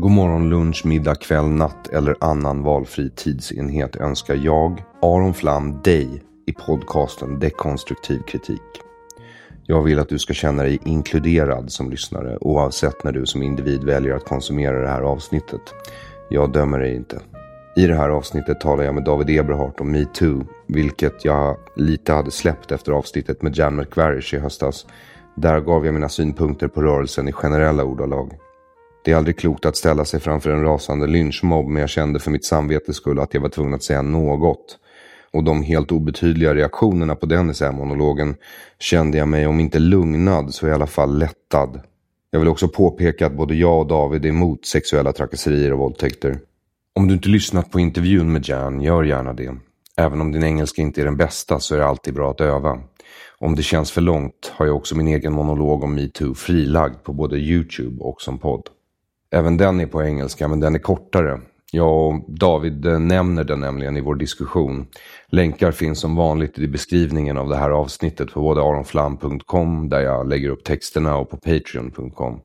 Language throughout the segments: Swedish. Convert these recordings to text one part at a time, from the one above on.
God morgon, lunch, middag, kväll, natt eller annan valfri tidsenhet önskar jag, Aron Flam, dig i podcasten Dekonstruktiv kritik. Jag vill att du ska känna dig inkluderad som lyssnare oavsett när du som individ väljer att konsumera det här avsnittet. Jag dömer dig inte. I det här avsnittet talar jag med David Eberhardt om metoo, vilket jag lite hade släppt efter avsnittet med Jan McVarish i höstas. Där gav jag mina synpunkter på rörelsen i generella ordalag. Det är aldrig klokt att ställa sig framför en rasande lynchmobb men jag kände för mitt samvetes skull att jag var tvungen att säga något. Och de helt obetydliga reaktionerna på den monologen kände jag mig om inte lugnad så i alla fall lättad. Jag vill också påpeka att både jag och David är emot sexuella trakasserier och våldtäkter. Om du inte lyssnat på intervjun med Jan, gör gärna det. Även om din engelska inte är den bästa så är det alltid bra att öva. Om det känns för långt har jag också min egen monolog om metoo frilagd på både YouTube och som podd. Även den är på engelska men den är kortare. Jag och David eh, nämner den nämligen i vår diskussion. Länkar finns som vanligt i beskrivningen av det här avsnittet på både aronflam.com där jag lägger upp texterna och på patreon.com.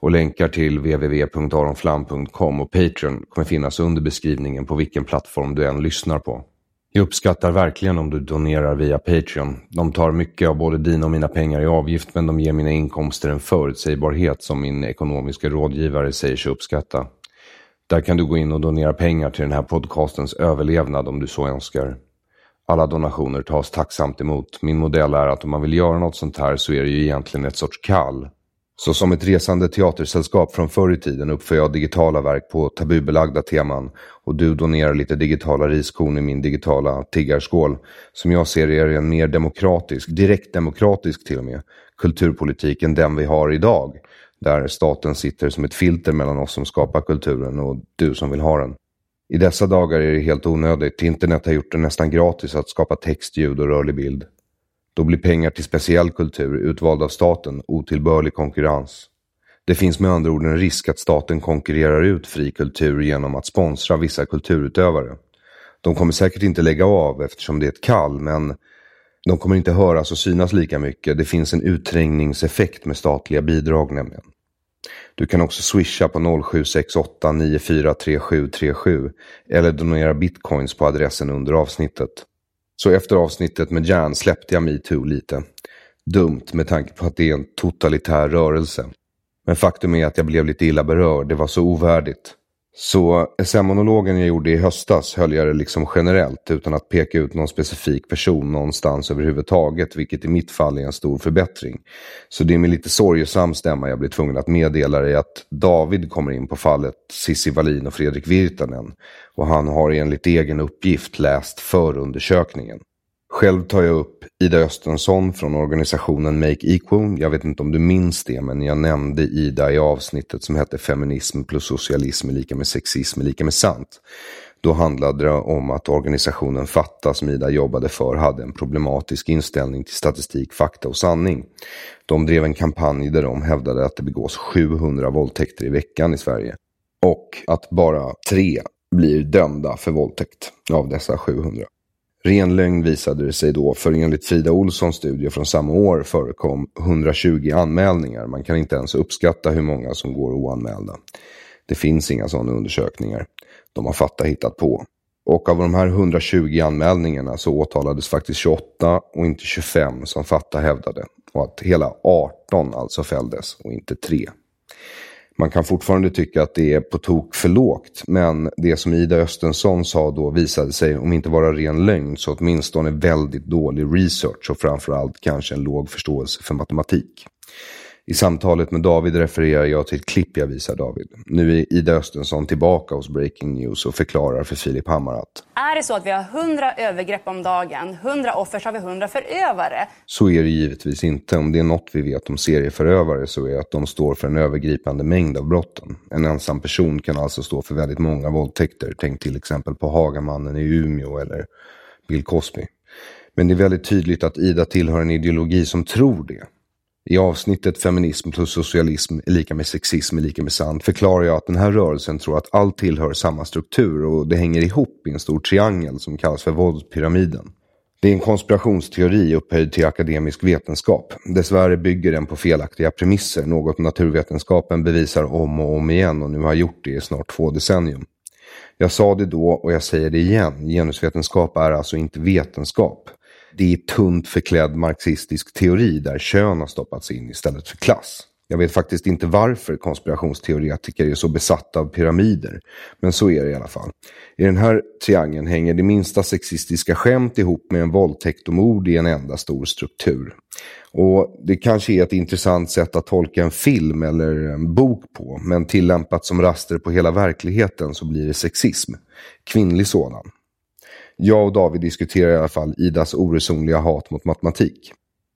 Och länkar till www.aronflam.com och Patreon kommer finnas under beskrivningen på vilken plattform du än lyssnar på. Jag uppskattar verkligen om du donerar via Patreon. De tar mycket av både dina och mina pengar i avgift men de ger mina inkomster en förutsägbarhet som min ekonomiska rådgivare säger sig uppskatta. Där kan du gå in och donera pengar till den här podcastens överlevnad om du så önskar. Alla donationer tas tacksamt emot. Min modell är att om man vill göra något sånt här så är det ju egentligen ett sorts kall. Så som ett resande teatersällskap från förr i tiden uppför jag digitala verk på tabubelagda teman och du donerar lite digitala riskorn i min digitala tiggarskål. Som jag ser är en mer demokratisk, direktdemokratisk till och med, kulturpolitik än den vi har idag. Där staten sitter som ett filter mellan oss som skapar kulturen och du som vill ha den. I dessa dagar är det helt onödigt. Internet har gjort det nästan gratis att skapa text, ljud och rörlig bild. Då blir pengar till speciell kultur, utvald av staten, otillbörlig konkurrens. Det finns med andra ord en risk att staten konkurrerar ut fri kultur genom att sponsra vissa kulturutövare. De kommer säkert inte lägga av eftersom det är ett kall, men de kommer inte höras och synas lika mycket. Det finns en utträngningseffekt med statliga bidrag nämligen. Du kan också swisha på 0768 943737 eller donera bitcoins på adressen under avsnittet. Så efter avsnittet med Jan släppte jag metoo lite. Dumt med tanke på att det är en totalitär rörelse. Men faktum är att jag blev lite illa berörd, det var så ovärdigt. Så SM-monologen jag gjorde i höstas höll jag det liksom generellt utan att peka ut någon specifik person någonstans överhuvudtaget, vilket i mitt fall är en stor förbättring. Så det är med lite sorgesam stämma jag blir tvungen att meddela dig att David kommer in på fallet Cissi Wallin och Fredrik Virtanen och han har enligt egen uppgift läst förundersökningen. Själv tar jag upp Ida Östensson från organisationen Make Equal. Jag vet inte om du minns det, men jag nämnde Ida i avsnittet som hette Feminism plus socialism är lika med sexism är lika med sant. Då handlade det om att organisationen Fatta som Ida jobbade för hade en problematisk inställning till statistik, fakta och sanning. De drev en kampanj där de hävdade att det begås 700 våldtäkter i veckan i Sverige. Och att bara tre blir dömda för våldtäkt av dessa 700. Ren lögn visade det sig då, för enligt Frida Olssons studie från samma år förekom 120 anmälningar. Man kan inte ens uppskatta hur många som går oanmälda. Det finns inga sådana undersökningar. De har Fatta hittat på. Och av de här 120 anmälningarna så åtalades faktiskt 28 och inte 25 som Fatta hävdade. Och att hela 18 alltså fälldes och inte 3. Man kan fortfarande tycka att det är på tok för lågt, men det som Ida Östensson sa då visade sig, om inte vara ren lögn, så åtminstone väldigt dålig research och framförallt kanske en låg förståelse för matematik. I samtalet med David refererar jag till ett klipp jag visar David. Nu är Ida Östensson tillbaka hos Breaking News och förklarar för Filip Hammar att Är det så att vi har 100 övergrepp om dagen, 100 offer, så har vi 100 förövare. Så är det givetvis inte. Om det är något vi vet om serieförövare så är det att de står för en övergripande mängd av brotten. En ensam person kan alltså stå för väldigt många våldtäkter. Tänk till exempel på Hagamannen i Umeå eller Bill Cosby. Men det är väldigt tydligt att Ida tillhör en ideologi som tror det. I avsnittet Feminism plus socialism är lika med sexism är lika med sant förklarar jag att den här rörelsen tror att allt tillhör samma struktur och det hänger ihop i en stor triangel som kallas för våldspyramiden. Det är en konspirationsteori upphöjd till akademisk vetenskap. Dessvärre bygger den på felaktiga premisser, något naturvetenskapen bevisar om och om igen och nu har gjort det i snart två decennium. Jag sa det då och jag säger det igen, genusvetenskap är alltså inte vetenskap det är tunt förklädd marxistisk teori där kön har stoppats in istället för klass. Jag vet faktiskt inte varför konspirationsteoretiker är så besatta av pyramider. Men så är det i alla fall. I den här triangeln hänger det minsta sexistiska skämt ihop med en våldtäkt och mord i en enda stor struktur. Och det kanske är ett intressant sätt att tolka en film eller en bok på. Men tillämpat som raster på hela verkligheten så blir det sexism. Kvinnlig sådan. Jag och David diskuterar i alla fall Idas oresonliga hat mot matematik.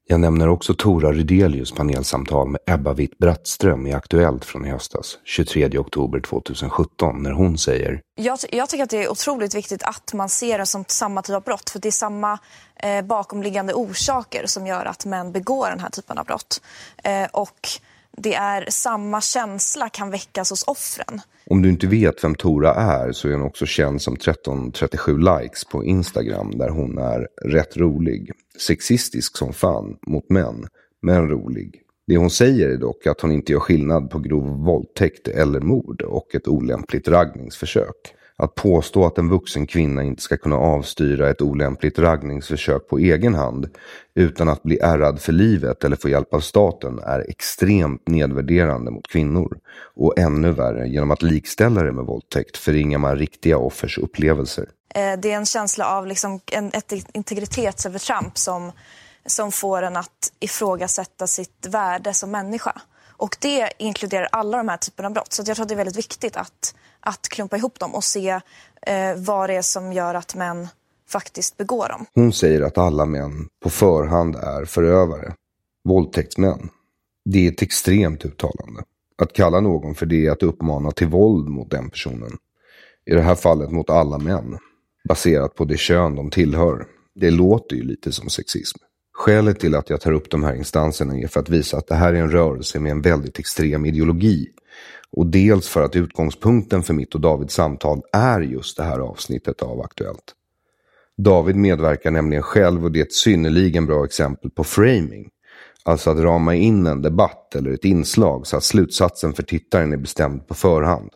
Jag nämner också Tora Rydelius panelsamtal med Ebba Witt-Brattström i Aktuellt från i höstas, 23 oktober 2017, när hon säger jag, jag, tycker att det är otroligt viktigt att man ser det som samma typ av brott, för det är samma eh, bakomliggande orsaker som gör att män begår den här typen av brott. Eh, och det är samma känsla kan väckas hos offren. Om du inte vet vem Tora är så är hon också känd som 1337 likes på Instagram där hon är rätt rolig. Sexistisk som fan mot män, men rolig. Det hon säger är dock att hon inte gör skillnad på grov våldtäkt eller mord och ett olämpligt raggningsförsök. Att påstå att en vuxen kvinna inte ska kunna avstyra ett olämpligt raggningsförsök på egen hand utan att bli ärrad för livet eller få hjälp av staten är extremt nedvärderande mot kvinnor. Och ännu värre, genom att likställa det med våldtäkt förringar man riktiga offers upplevelser. Eh, det är en känsla av liksom en, ett integritetsövertramp som, som får en att ifrågasätta sitt värde som människa. Och det inkluderar alla de här typerna av brott. Så jag tror att det är väldigt viktigt att, att klumpa ihop dem och se eh, vad det är som gör att män faktiskt begår dem. Hon säger att alla män på förhand är förövare. Våldtäktsmän. Det är ett extremt uttalande. Att kalla någon för det är att uppmana till våld mot den personen. I det här fallet mot alla män. Baserat på det kön de tillhör. Det låter ju lite som sexism. Skälet till att jag tar upp de här instanserna är för att visa att det här är en rörelse med en väldigt extrem ideologi. Och dels för att utgångspunkten för mitt och Davids samtal är just det här avsnittet av Aktuellt. David medverkar nämligen själv och det är ett synnerligen bra exempel på framing. Alltså att rama in en debatt eller ett inslag så att slutsatsen för tittaren är bestämd på förhand.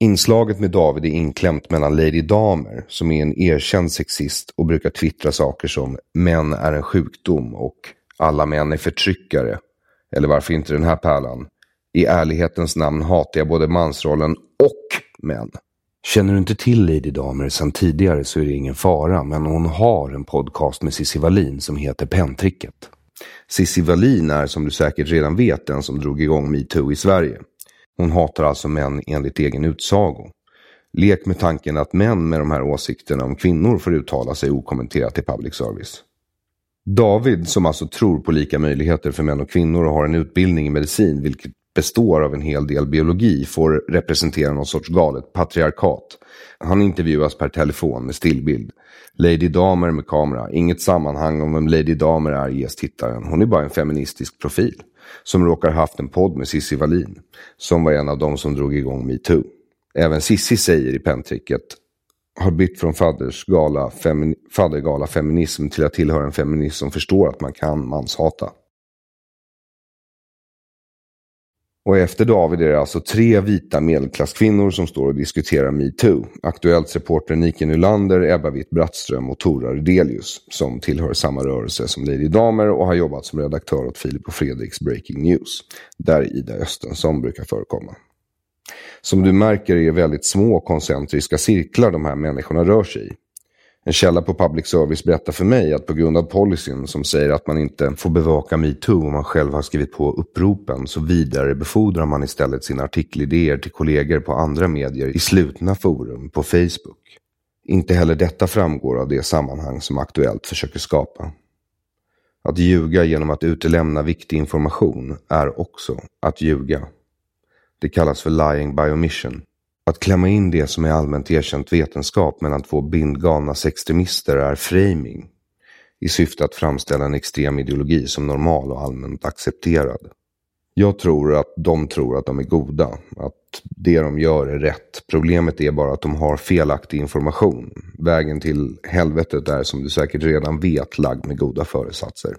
Inslaget med David är inklämt mellan Lady Damer, som är en erkänd sexist och brukar twittra saker som män är en sjukdom och alla män är förtryckare. Eller varför inte den här pärlan? I ärlighetens namn hatar jag både mansrollen och män. Känner du inte till Lady Damer sedan tidigare så är det ingen fara, men hon har en podcast med Cissi Wallin som heter Pentricket. Cissi Wallin är som du säkert redan vet den som drog igång metoo i Sverige. Hon hatar alltså män enligt egen utsago. Lek med tanken att män med de här åsikterna om kvinnor får uttala sig okommenterat i public service. David, som alltså tror på lika möjligheter för män och kvinnor och har en utbildning i medicin, vilket består av en hel del biologi, får representera någon sorts galet patriarkat. Han intervjuas per telefon med stillbild. Lady Damer med kamera. Inget sammanhang om vem Lady Damer är ges tittaren. Hon är bara en feministisk profil. Som råkar haft en podd med Cissi Wallin. Som var en av de som drog igång metoo. Även Cissi säger i pentricket har bytt från faddersgala, femi faddergala feminism till att tillhöra en feminism som förstår att man kan manshata. Och efter David är det alltså tre vita medelklasskvinnor som står och diskuterar metoo. Aktuellt reporter Nike Nylander, Ebba Witt-Brattström och Tora Redelius som tillhör samma rörelse som Lady Damer och har jobbat som redaktör åt Filip och Fredriks Breaking News. Där Ida Östensson brukar förekomma. Som du märker är det väldigt små koncentriska cirklar de här människorna rör sig i. En källa på public service berättar för mig att på grund av policyn som säger att man inte får bevaka metoo om man själv har skrivit på uppropen så vidarebefordrar man istället sina artikelidéer till kollegor på andra medier i slutna forum på Facebook. Inte heller detta framgår av det sammanhang som Aktuellt försöker skapa. Att ljuga genom att utelämna viktig information är också att ljuga. Det kallas för lying by omission. Att klämma in det som är allmänt erkänt vetenskap mellan två bindgalna extremister är framing i syfte att framställa en extrem ideologi som normal och allmänt accepterad. Jag tror att de tror att de är goda, att det de gör är rätt. Problemet är bara att de har felaktig information. Vägen till helvetet är som du säkert redan vet lagd med goda föresatser.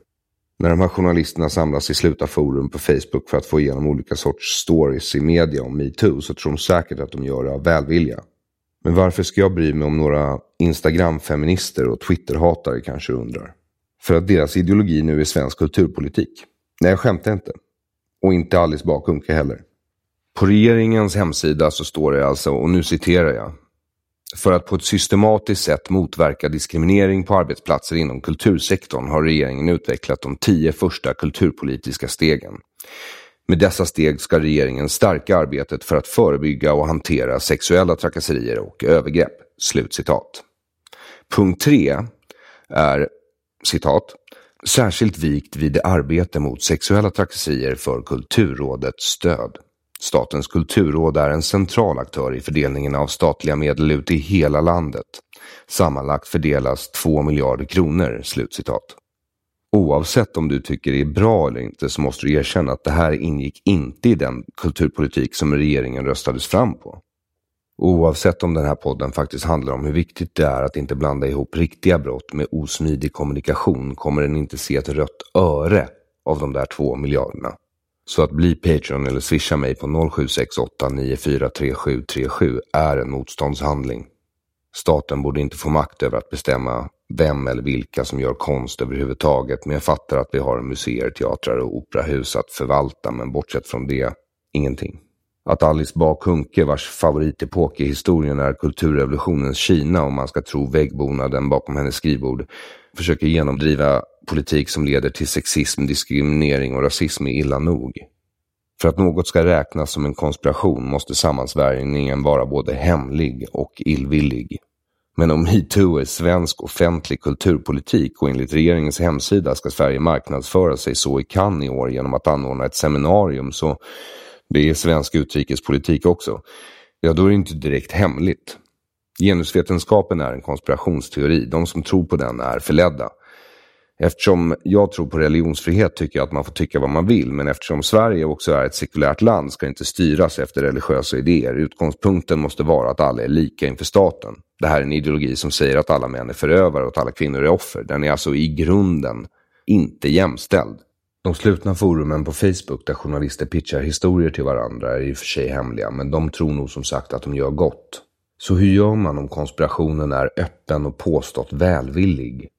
När de här journalisterna samlas i sluta forum på Facebook för att få igenom olika sorts stories i media om metoo så tror de säkert att de gör det av välvilja. Men varför ska jag bry mig om några Instagram-feminister och Twitter-hatare kanske undrar? För att deras ideologi nu är svensk kulturpolitik. Nej, jag skämtar inte. Och inte Alice Bakunke heller. På regeringens hemsida så står det alltså, och nu citerar jag, för att på ett systematiskt sätt motverka diskriminering på arbetsplatser inom kultursektorn har regeringen utvecklat de tio första kulturpolitiska stegen. Med dessa steg ska regeringen stärka arbetet för att förebygga och hantera sexuella trakasserier och övergrepp. Slutcitat. Punkt 3 är citat särskilt vikt vid arbete mot sexuella trakasserier för Kulturrådets stöd. Statens kulturråd är en central aktör i fördelningen av statliga medel ut i hela landet. Sammanlagt fördelas 2 miljarder kronor." Slutcitat. Oavsett om du tycker det är bra eller inte så måste du erkänna att det här ingick inte i den kulturpolitik som regeringen röstades fram på. Oavsett om den här podden faktiskt handlar om hur viktigt det är att inte blanda ihop riktiga brott med osmidig kommunikation kommer den inte se ett rött öre av de där två miljarderna. Så att bli Patreon eller swisha mig på 0768943737 är en motståndshandling. Staten borde inte få makt över att bestämma vem eller vilka som gör konst överhuvudtaget, men jag fattar att vi har museer, teatrar och operahus att förvalta, men bortsett från det, ingenting. Att Alice Bah Kuhnke, vars favoritepok i historien är kulturrevolutionens Kina, om man ska tro väggbonaden bakom hennes skrivbord, försöker genomdriva politik som leder till sexism, diskriminering och rasism är illa nog. För att något ska räknas som en konspiration måste sammansvärjningen vara både hemlig och illvillig. Men om metoo är svensk offentlig kulturpolitik och enligt regeringens hemsida ska Sverige marknadsföra sig så i Cannes i år genom att anordna ett seminarium så det är svensk utrikespolitik också. Ja, då är det inte direkt hemligt. Genusvetenskapen är en konspirationsteori. De som tror på den är förledda. Eftersom jag tror på religionsfrihet tycker jag att man får tycka vad man vill, men eftersom Sverige också är ett sekulärt land ska det inte styras efter religiösa idéer. Utgångspunkten måste vara att alla är lika inför staten. Det här är en ideologi som säger att alla män är förövare och att alla kvinnor är offer. Den är alltså i grunden inte jämställd. De slutna forumen på Facebook där journalister pitchar historier till varandra är i och för sig hemliga, men de tror nog som sagt att de gör gott. Så hur gör man om konspirationen är öppen och påstått välvillig?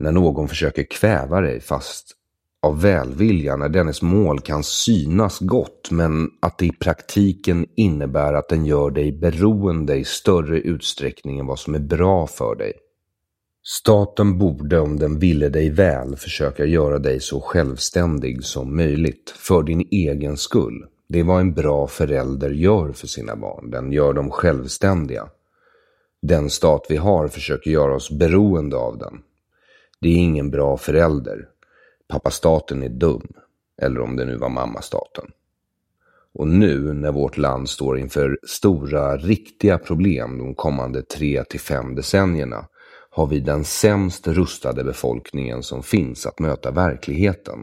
När någon försöker kväva dig fast av välvilja när dennes mål kan synas gott men att det i praktiken innebär att den gör dig beroende i större utsträckning än vad som är bra för dig. Staten borde om den ville dig väl försöka göra dig så självständig som möjligt för din egen skull. Det är vad en bra förälder gör för sina barn. Den gör dem självständiga. Den stat vi har försöker göra oss beroende av den. Det är ingen bra förälder. Pappa staten är dum. Eller om det nu var mamma staten. Och nu när vårt land står inför stora, riktiga problem de kommande tre till fem decennierna har vi den sämst rustade befolkningen som finns att möta verkligheten.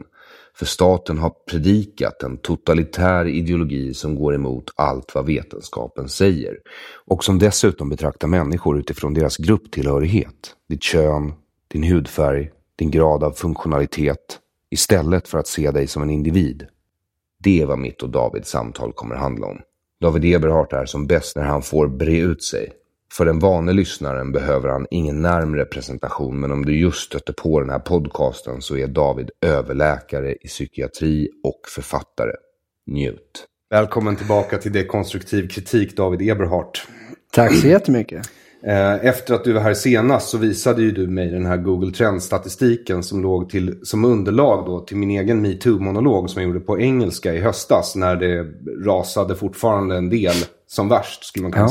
För staten har predikat en totalitär ideologi som går emot allt vad vetenskapen säger. Och som dessutom betraktar människor utifrån deras grupptillhörighet. Ditt kön, din hudfärg, din grad av funktionalitet. Istället för att se dig som en individ. Det är vad mitt och Davids samtal kommer handla om. David Eberhardt är som bäst när han får bre ut sig. För den vane lyssnaren behöver han ingen närmre presentation men om du just stöter på den här podcasten så är David överläkare i psykiatri och författare. Njut. Välkommen tillbaka till Dekonstruktiv kritik David Eberhardt. Tack så jättemycket. Eh, efter att du var här senast så visade ju du mig den här Google Trends-statistiken som låg till, som underlag då till min egen metoo-monolog som jag gjorde på engelska i höstas när det rasade fortfarande en del som värst skulle man kunna ja.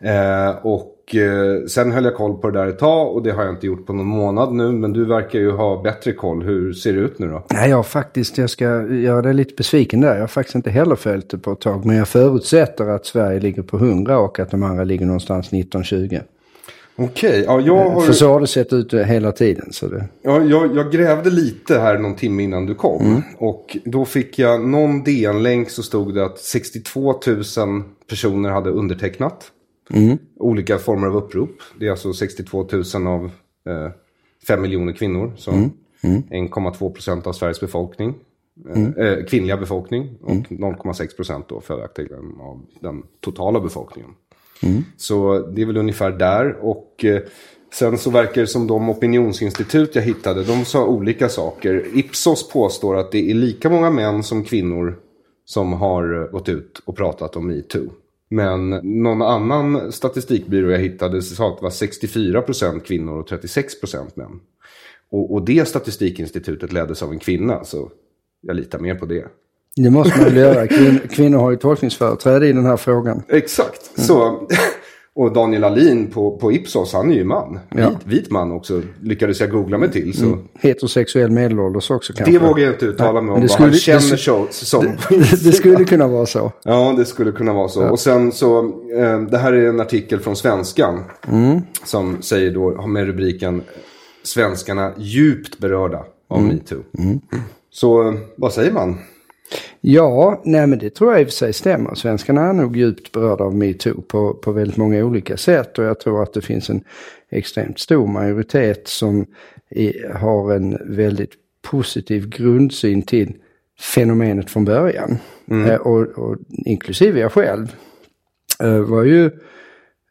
säga. Eh, och eh, sen höll jag koll på det där ett tag och det har jag inte gjort på någon månad nu. Men du verkar ju ha bättre koll. Hur ser det ut nu då? Nej, jag faktiskt, jag ska göra dig lite besviken där. Jag har faktiskt inte heller följt det på ett tag. Men jag förutsätter att Sverige ligger på 100 och att de andra ligger någonstans 1920. Okej, ja jag har... För så har det sett ut hela tiden. Så det... Ja, jag, jag grävde lite här någon timme innan du kom. Mm. Och då fick jag någon DN-länk så stod det att 62 000 personer hade undertecknat. Mm. Olika former av upprop. Det är alltså 62 000 av eh, 5 miljoner kvinnor. Så mm. Mm. 1,2 procent av Sveriges befolkning. Mm. Eh, kvinnliga befolkning. Och 0,6 mm. procent då följaktligen av den totala befolkningen. Mm. Så det är väl ungefär där. Och eh, sen så verkar det som de opinionsinstitut jag hittade. De sa olika saker. Ipsos påstår att det är lika många män som kvinnor som har gått ut och pratat om metoo. Men någon annan statistikbyrå jag hittade sa att det var 64% kvinnor och 36% män. Och, och det statistikinstitutet leddes av en kvinna, så jag litar mer på det. Det måste man väl göra. Kvin kvinnor har ju tolkningsföreträde i den här frågan. Exakt. Mm. Så och Daniel Alin på, på Ipsos, han är ju man. Ja. Vit, vit man också, lyckades jag googla mig till. Så. Mm. Heterosexuell medelålders också kanske. Det vågar jag inte uttala mig om, vad skulle, han känner det, som. Det, det, skulle kunna vara så. Ja, det skulle kunna vara så. Ja. Och sen så, eh, det här är en artikel från Svenskan. Mm. Som säger då, med rubriken Svenskarna djupt berörda av mm. metoo. Mm. Så, vad säger man? Ja, nej men det tror jag i och för sig stämmer. Svenskarna är nog djupt berörda av metoo på, på väldigt många olika sätt. Och jag tror att det finns en extremt stor majoritet som är, har en väldigt positiv grundsyn till fenomenet från början. Mm. Eh, och, och, inklusive jag själv eh, var ju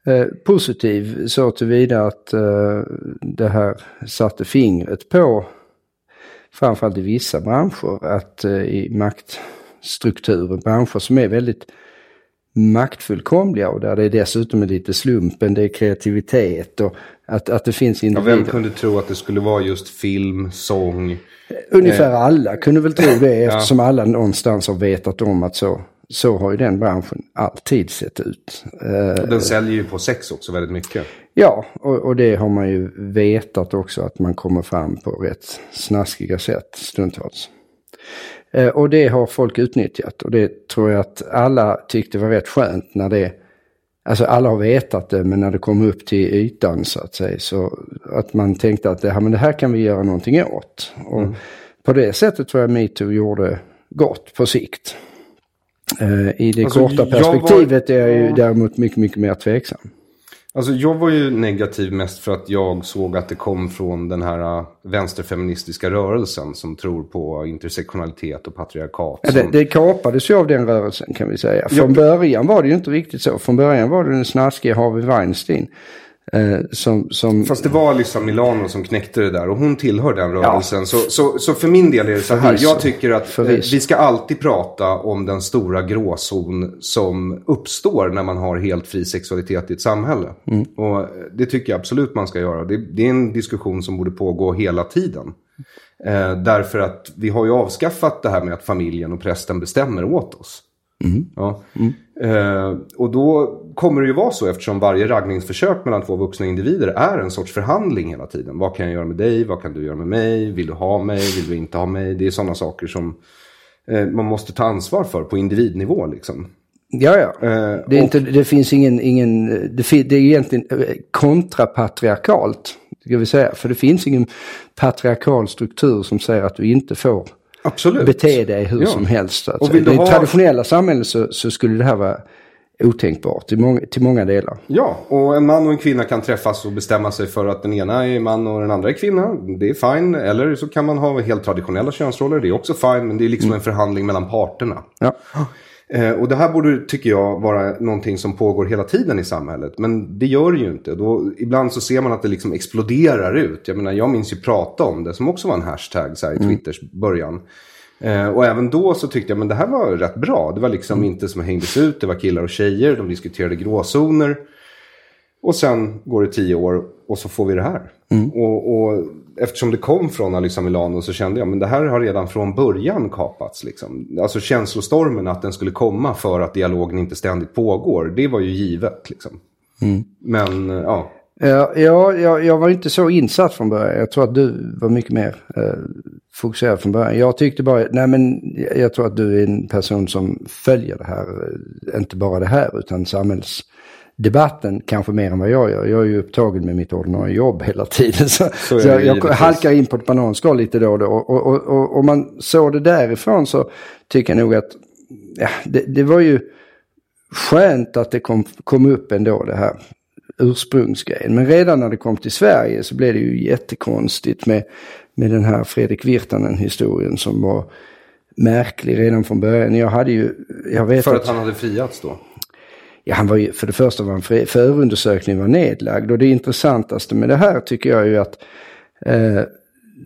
eh, positiv så tillvida att eh, det här satte fingret på framförallt i vissa branscher, att eh, i maktstrukturer, branscher som är väldigt maktfullkomliga och där det dessutom är lite slumpen, det är kreativitet och att, att det finns individer. Ja, vem kunde tro att det skulle vara just film, sång? Ungefär eh, alla kunde väl tro det eftersom ja. alla någonstans har vetat om att så, så har ju den branschen alltid sett ut. Den säljer ju på sex också väldigt mycket. Ja, och, och, det har man ju vetat också att man kommer fram på rätt snaskiga sätt stundtals. Eh, och det har folk utnyttjat och det tror jag att alla tyckte var rätt skönt när det Alltså alla har vetat det men när det kom upp till ytan så att säga så att man tänkte att det här, men det här kan vi göra någonting åt. Och mm. på det sättet tror jag metoo gjorde gott på sikt. Eh, I det alltså, korta perspektivet var... är jag ju däremot mycket, mycket mer tveksam. Alltså jag var ju negativ mest för att jag såg att det kom från den här äh, vänsterfeministiska rörelsen som tror på intersektionalitet och patriarkat. Ja, det, det kapades ju av den rörelsen kan vi säga. Från ja. början var det ju inte riktigt så. Från början var det den snaskiga Harvey Weinstein Eh, som, som... Fast det var Alyssa Milano som knäckte det där och hon tillhör den rörelsen. Ja. Så, så, så för min del är det så här. Jag tycker att eh, vi ska alltid prata om den stora gråzon som uppstår när man har helt fri sexualitet i ett samhälle. Mm. Och det tycker jag absolut man ska göra. Det, det är en diskussion som borde pågå hela tiden. Eh, därför att vi har ju avskaffat det här med att familjen och prästen bestämmer åt oss. Ja. Eh, och då kommer det ju vara så eftersom varje raggningsförsök mellan två vuxna individer är en sorts förhandling hela tiden. Vad kan jag göra med dig? Vad kan du göra med mig? Vill du ha mig? Vill du inte ha mig? Det är sådana saker som eh, man måste ta ansvar för på individnivå liksom. Ja, ja. Eh, Det, är inte, det finns ingen, ingen det, det är egentligen eh, kontrapatriarkalt, ska vi säga. För det finns ingen patriarkal struktur som säger att du inte får Absolut. bete dig hur Ja. som helst. I ha- traditionella samhällen så, så skulle det här vara otänkbart till många, till många delar. Ja, och en man och en kvinna kan träffas och bestämma sig för att den ena är man och den andra är kvinna. Det är fine. Eller så kan man ha helt traditionella könsroller. Det är också fine. Men det är liksom en förhandling mellan parterna. Ja. Eh, och det här borde, tycker jag, vara någonting som pågår hela tiden i samhället. Men det gör det ju inte. Då, ibland så ser man att det liksom exploderar ut. Jag menar, jag minns ju prata om det som också var en hashtag så här, i Twitters början. Eh, och även då så tyckte jag men det här var rätt bra. Det var liksom inte som hängdes ut. Det var killar och tjejer. De diskuterade gråzoner. Och sen går det tio år och så får vi det här. Och, och eftersom det kom från Alyssa Milano så kände jag men det här har redan från början kapats. Liksom. Alltså känslostormen att den skulle komma för att dialogen inte ständigt pågår. Det var ju givet. Liksom. Men eh, ja, Ja, ja, jag, jag var inte så insatt från början. Jag tror att du var mycket mer eh, fokuserad från början. Jag tyckte bara, nej men jag tror att du är en person som följer det här. eh, Inte bara det här utan samhällsdebatten kanske mer än vad jag gör. Jag är ju upptagen med mitt ordinarie jobb hela tiden. Så, så, det jag, jag halkar in på ett bananskal lite då och då. Och, och, och, och man såg det därifrån så tycker jag nog att ja, det, det var ju skönt att det kom, kom upp ändå det här ursprungsgrejen. Men redan när det kom till Sverige så blev det ju jättekonstigt med, med den här Fredrik Virtanen-historien som var märklig redan från början. Jag hade ju, jag vet för att, att han hade friats då. ja, han var ju, för det första var en för, förundersökning var nedlagd och det intressantaste med det här tycker jag är ju att eh,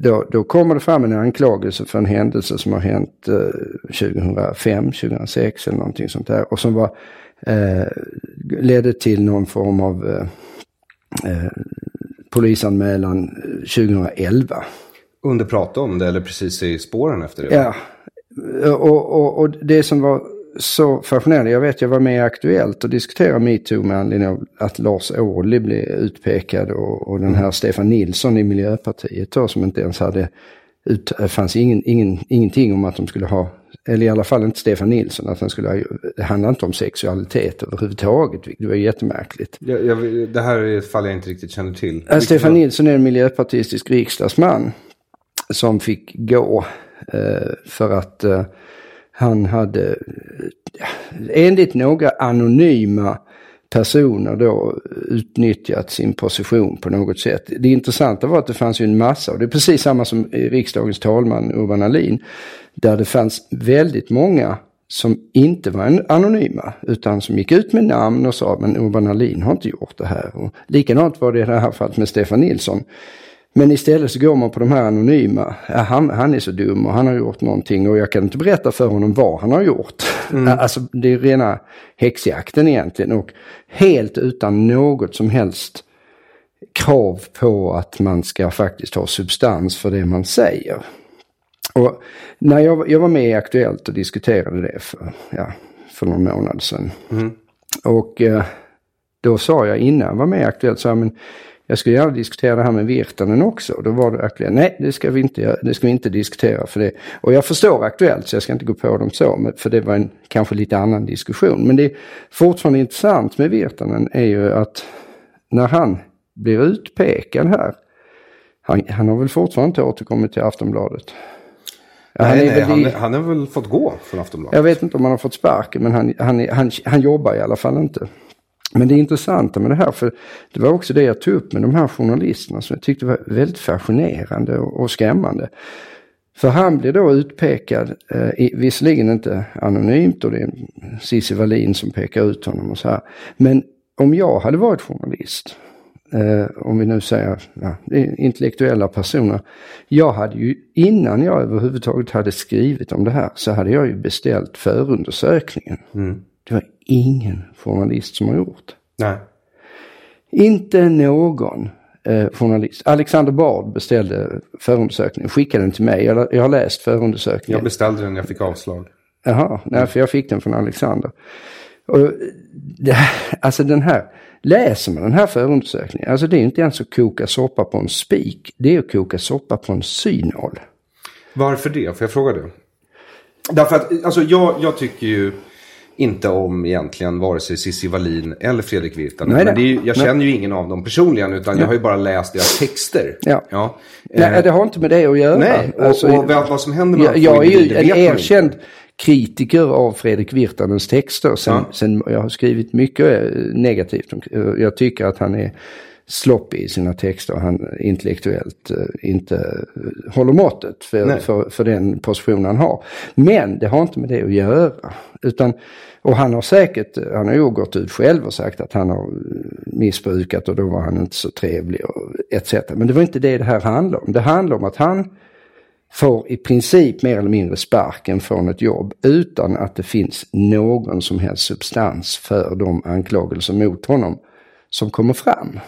då, då kommer det fram en anklagelse för en händelse som har hänt eh, 2005, 2006 eller någonting sånt där. Och som var, eh, ledde till någon form av eh, eh, polisanmälan eh, 2011. Under prata om det eller precis i spåren efter det. Ja, och, och, och det som var så fascinerande, jag vet jag var med i Aktuellt och diskuterade metoo med anledning av att Lars Ohly blev utpekad och, och den här Stefan Nilsson i Miljöpartiet då, som inte ens hade, ut, fanns ingen, ingen, ingenting om att de skulle ha, eller i alla fall inte Stefan Nilsson, att han skulle ha, det handlade inte om sexualitet överhuvudtaget, vilket var jättemärkligt. Jag, jag, det här är ett fall jag inte riktigt känner till. Äh, Stefan Nilsson är en miljöpartistisk riksdagsman som fick gå eh, för att eh, han hade, eh, enligt några anonyma personer då utnyttjat sin position på något sätt. Det intressanta var att det fanns ju en massa, och det är precis samma som riksdagens talman Urban Ahlin, där det fanns väldigt många som inte var anonyma utan som gick ut med namn och sa men Urban Ahlin har inte gjort det här. Och likadant var det i det här fallet med Stefan Nilsson. Men istället så går man på de här anonyma. Ja, han, han är så dum och han har gjort någonting och jag kan inte berätta för honom vad han har gjort. Alltså det är rena häxjakten egentligen och helt utan något som helst krav på att man ska faktiskt ha substans för det man säger. Och när jag, jag var med i Aktuellt och diskuterade det för, ja, för någon månad sedan. Och eh, då sa jag innan jag var med i Aktuellt, så jag, men jag skulle gärna diskutera det här med Virtanen också. Och då var det Aktuellt, nej det ska vi inte, det ska vi inte diskutera för det. Och jag förstår Aktuellt så jag ska inte gå på dem så, för det var en kanske lite annan diskussion. Men det är fortfarande intressant med Virtanen är ju att när han blir utpekad här, han, han har väl fortfarande inte återkommit till Aftonbladet. Ja, Nej, han är nej, han, i- han har väl fått gå från Aftonbladet. jag vet inte om han har fått sparken men han, han, han, han jobbar i alla fall inte. Men det intressanta med det här, för det var också det jag tog upp med de här journalisterna som jag tyckte var väldigt fascinerande och, och skrämmande. För han blir då utpekad, eh, i, visserligen inte anonymt och det är Cissi Wallin som pekar ut honom och så här. Men om jag hade varit journalist, eh, om vi nu säger ja, intellektuella personer. Jag hade ju innan jag överhuvudtaget hade skrivit om det här så hade jag ju beställt förundersökningen. Mm. Det var ingen journalist som har gjort. Nej. Inte någon eh, journalist. Alexander Bard beställde förundersökningen, skickade den till mig. Jag, jag har läst förundersökningen. Jag beställde den, jag fick avslag. Jaha, nej, för jag fick den från Alexander. Och det, alltså den här, läser man den här förundersökningen, alltså det är inte ens att koka soppa på en spik, det är att koka soppa på en synål. Varför det? Får jag fråga det? Därför att alltså, jag, jag tycker ju inte om egentligen vare sig Cissi Wallin eller Fredrik Virtanen. Nej, Men det är ju, jag nej. känner ju ingen av dem personligen utan jag har ju bara läst deras texter. Ja. ja. Nej, Eh, det har inte med det att göra. Nej, och, Alltså, och vad, vad som händer med jag, jag är ju en erkänd kritiker av Fredrik Virtanens texter. Sen, Ja. sen jag har skrivit mycket eh, negativt. Jag tycker att han är sloppy i sina texter. Han intellektuellt eh, inte håller måttet för, för, för den position han har. Men det har inte med det att göra. Utan, och han har säkert, han har ju gått ut själv och sagt att han har missbrukat och då var han inte så trevlig och etc. Men det var inte det det här handlar om. Det handlar om att han får i princip mer eller mindre sparken från ett jobb utan att det finns någon som helst substans för de anklagelser mot honom som kommer fram.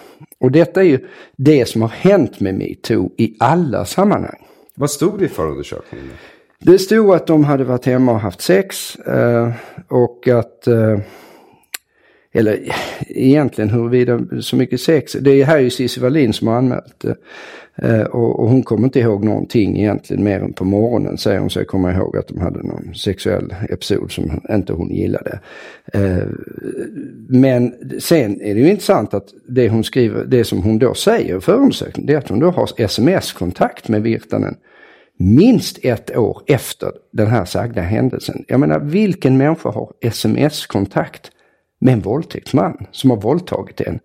Och detta är ju det som har hänt med metoo i alla sammanhang. Vad stod det i förundersökningen? Det stod att de hade varit hemma och haft sex eh, och att eh, eller egentligen huruvida så mycket sex. Det är här är ju Cissi Wallin som har anmält det. Eh, och, och hon kommer inte ihåg någonting egentligen mer än på morgonen säger hon sig komma ihåg att de hade någon sexuell episod som inte hon gillade. Eh, men sen är det ju intressant att det hon skriver, det som hon då säger i förundersökningen, det är att hon då har sms-kontakt med Virtanen minst ett år efter den här sagda händelsen. Jag menar, vilken människa har sms-kontakt med en våldtäktsman som har våldtagit en?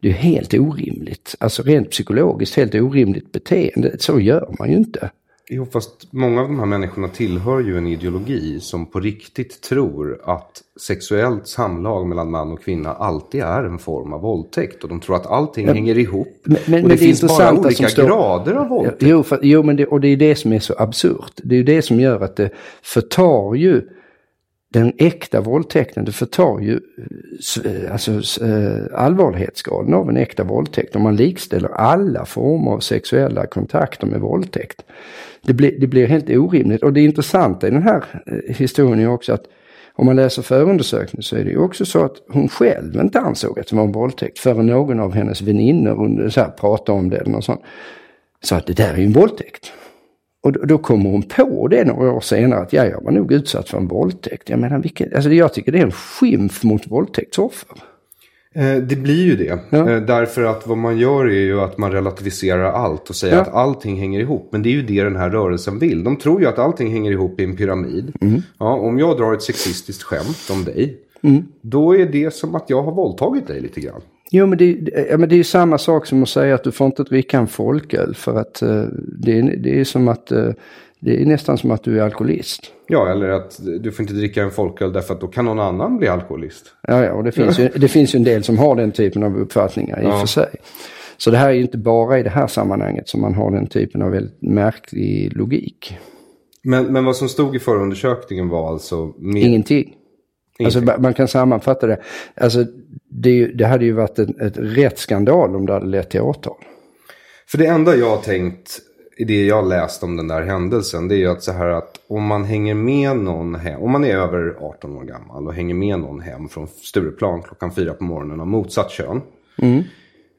Det är helt orimligt. Alltså rent psykologiskt helt orimligt beteende. Så gör man ju inte. Jo, fast många av de här människorna tillhör ju en ideologi som på riktigt tror att sexuellt samlag mellan man och kvinna alltid är en form av våldtäkt. Och de tror att allting hänger ihop. Men- men- och det, men det finns bara olika står- grader av våldtäkt. Jo, för, jo men det, och det är det som är så absurt. Det är ju det som gör att det förtar ju den äkta våldtäkten. Det förtar ju eh, eh, alltså, eh, allvarlighetsgraden av en äkta våldtäkt. Om man likställer alla former av sexuella kontakter med våldtäkt. Det blir, det blir helt orimligt. Och det intressanta i den här historien är också att om man läser förundersökningen så är det ju också så att hon själv inte ansåg att det var en våldtäkt förrän någon av hennes väninnor pratade om det eller något sånt. Så att det där är ju en våldtäkt. Och då, kommer hon på det några år senare att ja, jag var nog utsatt för en våldtäkt. Jag menar, vilken, alltså jag tycker det är en skymf mot våldtäktsoffer. Eh, Det blir ju det. Ja. Eh, Därför att vad man gör är ju att man relativiserar allt och säger Ja. att allting hänger ihop. Men det är ju det den här rörelsen vill. De tror ju att allting hänger ihop i en pyramid. Mm. Ja, om jag drar ett sexistiskt skämt om dig. Då är det som att jag har våldtagit dig lite grann. Jo men det, ja, men det är ju samma sak som att säga att du får inte dricka en folköl för att eh, det, är, det är som att eh, det är nästan som att du är alkoholist. Ja, eller att du får inte dricka en folköl därför att då kan någon annan bli alkoholist. Ja, ja och det finns, ju, det finns ju en del som har den typen av uppfattningar i och Ja. för sig. Så det här är ju inte bara i det här sammanhanget som man har den typen av väldigt märklig logik. Men, men vad som stod i förundersökningen var alltså... Med, Ingenting. Alltså, Ingenting. ma- man kan sammanfatta det. Alltså, det, det hade ju varit en ett rätt skandal om det hade lett till åtal. För det enda jag har tänkt i det jag läst om den där händelsen. Det är ju att så här att om man hänger med någon hem. Om man är över 18 år gammal och hänger med någon hem från Stureplan klockan fyra på morgonen av motsatt kön.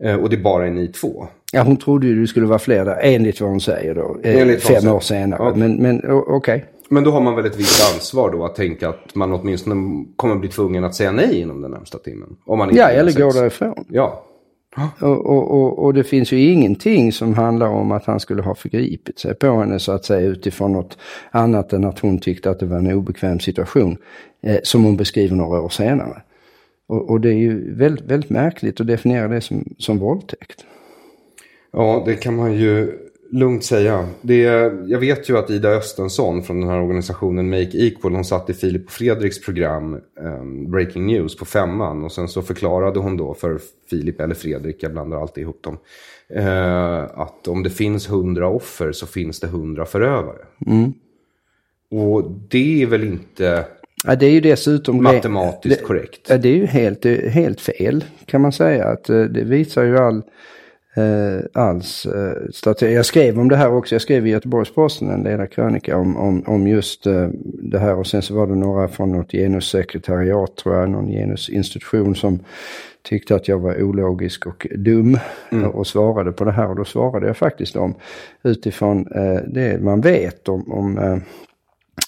eh, Och det bara är ni två. Ja, hon trodde ju det skulle vara fler där, enligt vad hon säger då. eh, Enligt fem år senare. Ja. Men, men okej. Men då har man väl ett visst ansvar då att tänka att man åtminstone kommer bli tvungen att säga nej inom den närmsta timmen. Om man inte Ja, eller gå därifrån. Ja. Och, och, och, och det finns ju ingenting som handlar om att han skulle ha förgripit sig på henne så att säga utifrån något annat än att hon tyckte att det var en obekväm situation. Eh, som hon beskriver några år senare. Och, och det är ju väldigt, väldigt märkligt att definiera det som, som våldtäkt. Ja, det kan man ju lugnt säga. Det, jag vet ju att Ida Östensson från den här organisationen Make Equal, hon satt i Filip och Fredriks program ehm, Breaking News på femman. Och sen så förklarade hon då för Filip eller Fredrik, jag blandar alltid ihop dem. Eh, att om det finns hundra offer så finns det hundra förövare. Och det är väl inte Ja, det är ju dessutom... matematiskt det, korrekt. Ja, det är ju helt, är helt fel kan man säga. Att eh, det visar ju all eh, alls. Eh, jag skrev om det här också. Jag skrev i Göteborgs-Posten en ledarkrönika om, om, om just eh, det här. Och sen så var det några från något genussekretariat tror jag, någon genusinstitution som tyckte att jag var ologisk och dum mm. och svarade på det här. Och då svarade jag faktiskt om utifrån eh, det man vet om, om, eh,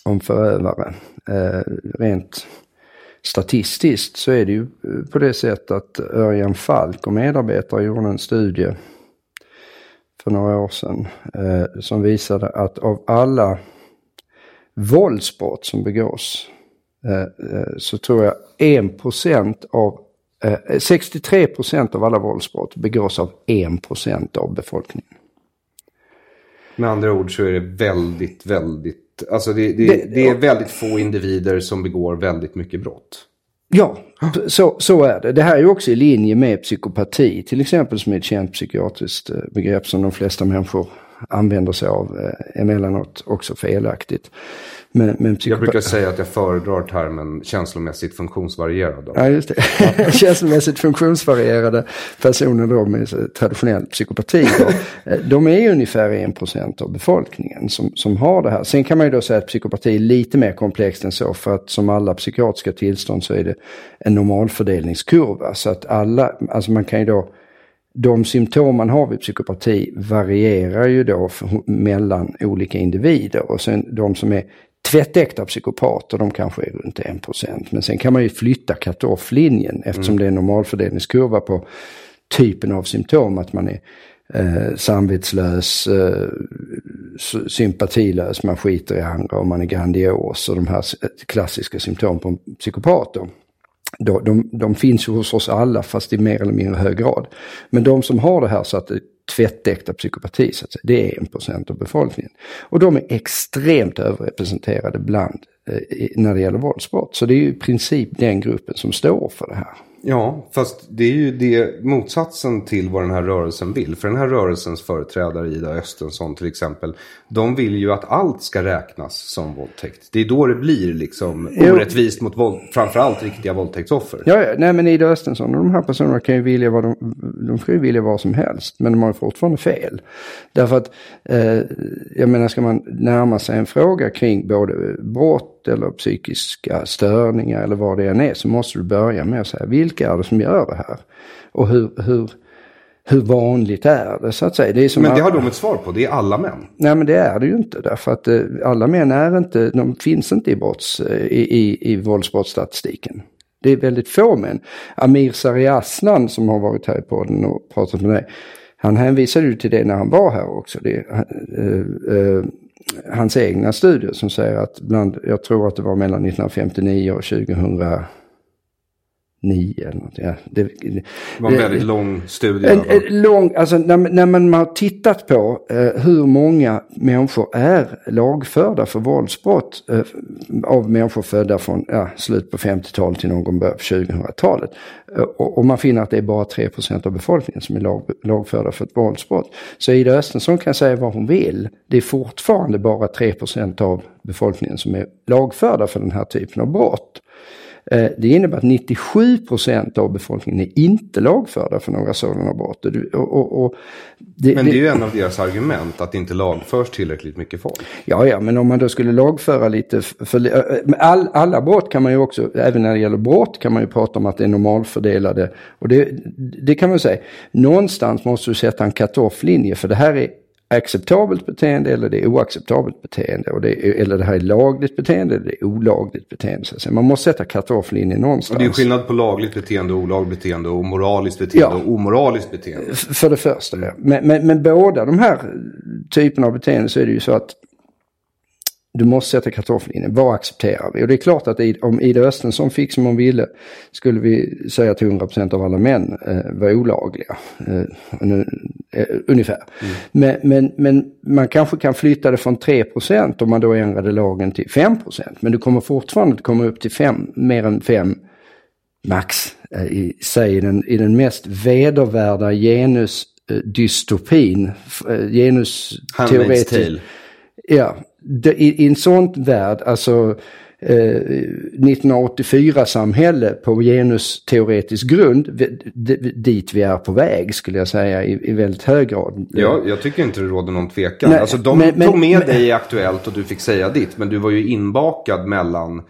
om förövare. Eh, rent statistiskt så är det ju eh, på det sättet att Örjan Falk och medarbetare gjorde en studie för några år sedan eh, som visade att av alla våldsbrott som begås eh, eh så tror jag 1% av eh, 63 % av alla våldsbrott begås av 1 procent av befolkningen. Med andra ord så är det väldigt, väldigt, alltså det, det, det, det är väldigt få individer som begår väldigt mycket brott. Ja, så, så är det. Det här är också i linje med psykopati till exempel som är ett känt psykiatriskt eh, begrepp som de flesta människor använder sig av eh, emellanåt också felaktigt. Men, men jag brukar säga att jag föredrar termen känslomässigt funktionsvarierad. Ja, just det. Känslomässigt funktionsvarierade personer då med traditionell psykopati. Eh, de är ungefär 1% av befolkningen som, som har det här. Sen kan man ju då säga att psykopati är lite mer komplext än så. För att som alla psykiatriska tillstånd så är det en normalfördelningskurva. Så att alla, alltså man kan ju då de symptom man har vid psykopati varierar ju då mellan olika individer och sen de som är tvättäkta psykopater, de kanske är runt 1%. Men sen kan man ju flytta cut-off-linjen eftersom mm. det är en normalfördelningskurva på typen av symptom. Att man är eh, samvetslös, eh, sympatilös, man skiter i andra och man är grandios och de här klassiska symptomen på psykopater. De, de, de finns ju hos oss alla fast i mer eller mindre hög grad. Men de som har det här så att det tvättäkta psykopati, så att säga, det är en procent av befolkningen. Och de är extremt överrepresenterade bland eh, när det gäller våldsbrott. Så det är ju i princip den gruppen som står för det här. Ja, fast det är ju det motsatsen till vad den här rörelsen vill. För den här rörelsens företrädare Ida Östensson till exempel. De vill ju att allt ska räknas som våldtäkt. Det är då det blir liksom orättvist mot våld, framförallt riktiga våldtäktsoffer. Ja, ja, nej men Ida Östensson och de här personerna kan ju vilja vad de, de ska ju vilja vad som helst. Men de har ju fortfarande fel. Därför att, eh, jag menar ska man närma sig en fråga kring både brott eller psykiska störningar eller vad det än är så måste du börja med att säga vilka är det som gör det här? Och hur, hur, hur vanligt är det så att säga? Det men det har de ett svar på, det är alla män. Nej men det är det ju inte därför att eh, alla män är inte, de finns inte i, brotts, eh, i, i, i våldsbrottsstatistiken. Det är väldigt få män. Amir Sariaslan som har varit här i podden och pratat med dig. Han hänvisade ju till det när han var här också. Det, uh, uh, hans egna studier som säger att bland, jag tror att det var mellan 1959 och 2000 nio eller något. Ja, det, det var en väldigt lång studie. En, en lång, alltså när, när, man har tittat på eh, hur många människor är lagförda för våldsbrott eh, av människor födda från ja, slut på 50-talet till någon gång på 2000-talet. Eh, och, och, man finner att det är bara 3% av befolkningen som är lag, lagförda för ett våldsbrott. Så Ida Östensson kan säga vad hon vill. Det är fortfarande bara 3% av befolkningen som är lagförda för den här typen av brott. Eh, det innebär att 97 procent av befolkningen är inte lagförda för några sådana brott. Och, och, och det, men det är ju en av deras argument att det inte lagförs tillräckligt mycket folk. Ja, ja, men om man då skulle lagföra lite, för, eh, all, alla brott kan man ju också, även när det gäller brott kan man ju prata om att det är normalfördelade. Och det, det kan man säga, någonstans måste du sätta en cut-off-linje för det här är acceptabelt beteende eller det är oacceptabelt beteende. Och det är, eller det här är lagligt beteende eller det är olagligt beteende. Så man måste sätta cut-off-linjen någonstans. Och det är skillnad på lagligt beteende och olagligt beteende och moraliskt beteende ja. och omoraliskt beteende. För det första, ja. Men, men, men båda de här typerna av beteende så är det ju så att du måste sätta kartoffellinjen. Vad accepterar vi? Och det är klart att om Ida Östensson fick som hon ville skulle vi säga att 100% av alla män eh, var olagliga. Eh, nu, eh, ungefär. Mm. Men, men, men man kanske kan flytta det från 3% om man då ändrade lagen till 5%. Men du kommer fortfarande komma upp till 5, mer än 5 max. Eh, i, säg, i, den, i den mest vedervärda genusdystopin. Eh, genusteoretisk. Ja, i, i en sån värld, alltså eh, 1984-samhälle på genusteoretisk grund dit vi är på väg skulle jag säga i, i väldigt hög grad. Ja, jag tycker inte det råder någon tvekan. Nej, alltså, de men- tog med men- dig i Aktuellt och du fick säga ditt. Men du var ju inbakad mellan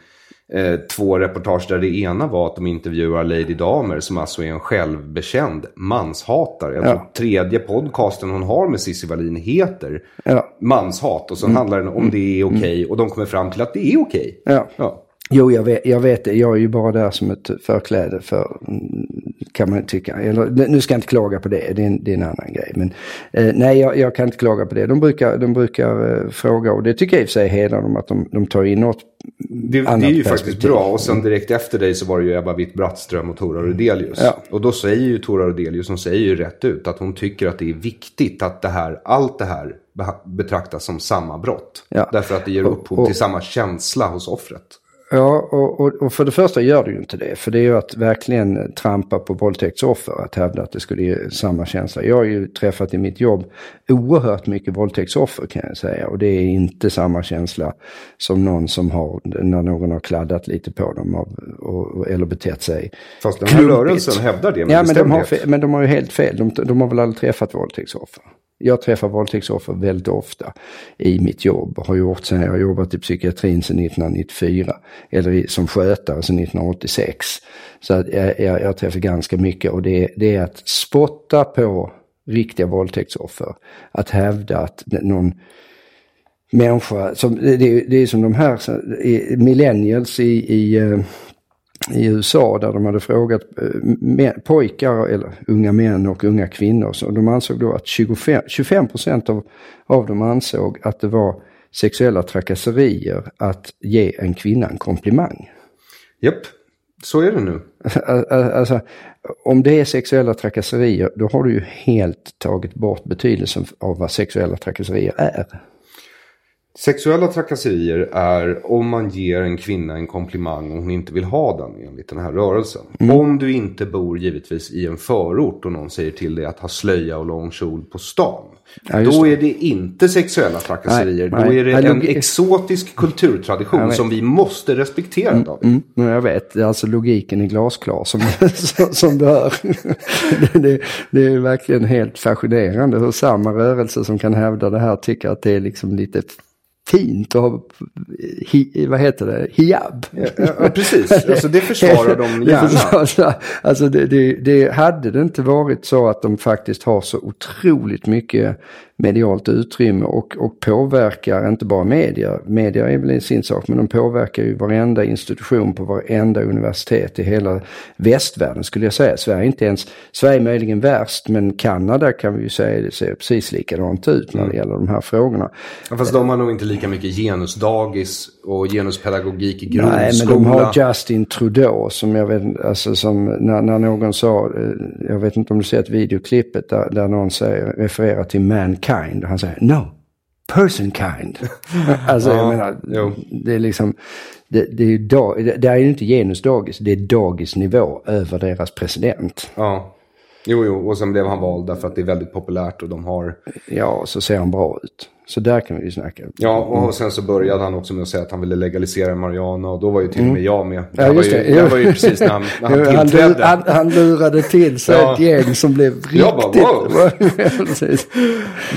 eh, två reportage där det ena var att de intervjuar Lady Damer som alltså är en självbekänd manshatare. Jag tror Ja. tredje podcasten hon har med Cissi Wallin heter Ja. Manshat. Och sen handlar den om det är okej. Och de kommer fram till att det är okej. Ja. Ja. Jo, jag vet, jag vet det. Jag är ju bara där som ett förkläde för, mm, kan man tycka. Eller, nu ska jag inte klaga på det, det är en, det är en annan grej. Men eh, nej, jag, jag kan inte klaga på det. De brukar, de brukar eh, fråga, och det tycker jag i och för sig hedrar dem, att de, de tar in något Det, det är ju faktiskt bra. Och sen direkt efter dig så var det ju Ebba Witt-Brattström och Tora Rodelius. Ja. Och då säger ju Tora Rodelius, hon säger ju rätt ut att hon tycker att det är viktigt att det här, allt det här betraktas som samma brott. Ja. Därför att det ger upphov och- till samma känsla hos offret. Ja, och, och, och för det första gör det ju inte det. För det är ju att verkligen trampa på våldtäktsoffer. Att hävda att det skulle ge samma känsla. Jag har ju träffat i mitt jobb oerhört mycket våldtäktsoffer kan jag säga. Och det är inte samma känsla som någon som har, när någon har kladdat lite på dem av, och, eller betett sig Fast den här klumpigt. rörelsen hävdar det med Ja, men de, har, men de har ju helt fel. De, de har väl aldrig träffat våldtäktsoffer. Jag träffar våldtäktsoffer väldigt ofta i mitt jobb. Har gjort sen jag har jobbat i psykiatrin sedan 1994. Eller som skötare sedan 1986. Så att jag, jag, jag träffar ganska mycket och det, det är att spotta på riktiga våldtäktsoffer. Att hävda att någon människa, som, det, det är som de här millennials i, i eh, i USA där de hade frågat eh, pojkar eller unga män och unga kvinnor. Så de ansåg då att 25, 25 procent av, av dem ansåg att det var sexuella trakasserier att ge en kvinna en komplimang. Japp, så är det nu. Alltså, om det är sexuella trakasserier då har du ju helt tagit bort betydelsen av vad sexuella trakasserier är. Sexuella trakasserier är om man ger en kvinna en komplimang och hon inte vill ha den enligt den här rörelsen. Mm. Om du inte bor givetvis i en förort och någon säger till dig att ha slöja och lång kjol på stan. Ja, då det. är det inte sexuella trakasserier. Nej, då nej. är det en exotisk kulturtradition som vi måste respektera. David. Mm, men jag vet, det är alltså logiken är glasklar som, som, som du hör. Det, det, det är verkligen helt fascinerande hur samma rörelse som kan hävda det här tycker att det är liksom lite fint att ha, hi, vad heter det, hijab. Ja, ja, precis. Alltså, det försvarar de gärna. Alltså det, det, det hade det inte varit så att de faktiskt har så otroligt mycket medialt utrymme och, och påverkar inte bara media. Media är väl sin sak men de påverkar ju varenda institution på varenda universitet i hela västvärlden skulle jag säga. Sverige är inte ens, Sverige är möjligen värst men Kanada kan vi ju säga det ser precis likadant ut när det gäller de här frågorna. Ja, Fast de har nog inte lika mycket genusdagis och genuspedagogik i grundskola. Nej, men de har Justin Trudeau som jag vet alltså som när, när någon sa, eh, jag vet inte om du sett videoklippet där, där någon säger, refererar till mankind och han säger no, personkind. alltså jag Ja, menar, jo. det är liksom, det, det är ju dag, det, det är ju inte genusdagis, det är dagisnivå över deras president. Ja. Jo, jo, och sen blev han vald därför att det är väldigt populärt och de har... Ja, så ser han bra ut. Så där kan vi ju snacka. Ja, och sen så började han också med att säga att han ville legalisera Mariana och då var ju till och med jag med. Det Mm. Ja, här var just ju, det. det var ju precis när han, när han tillträdde. han, han lurade till sig Ja. ett gäng som blev riktigt... Jag bara, wow.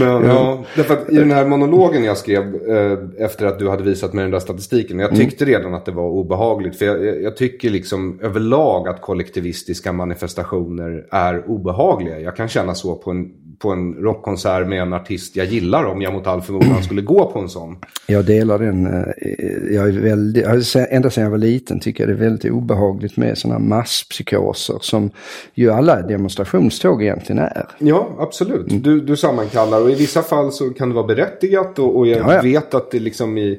Men, ja, därför att i den här monologen jag skrev eh, efter att du hade visat mig den där statistiken. Jag tyckte redan att det var obehagligt. För jag- jag tycker liksom överlag att kollektivistiska manifestationer är obehagliga. Jag kan känna så på en, på en rockkonsert med en artist jag gillar om jag mot all förmodan skulle gå på en sån. Jag delar den. eh, Jag är väldigt, ända sedan jag var liten tycker jag det är väldigt obehagligt med sådana masspsykoser som ju alla demonstrationståg egentligen är. Ja, absolut. Du, du sammankallar och i vissa fall så kan det vara berättigat och, och jag Ja, ja. vet att det liksom i,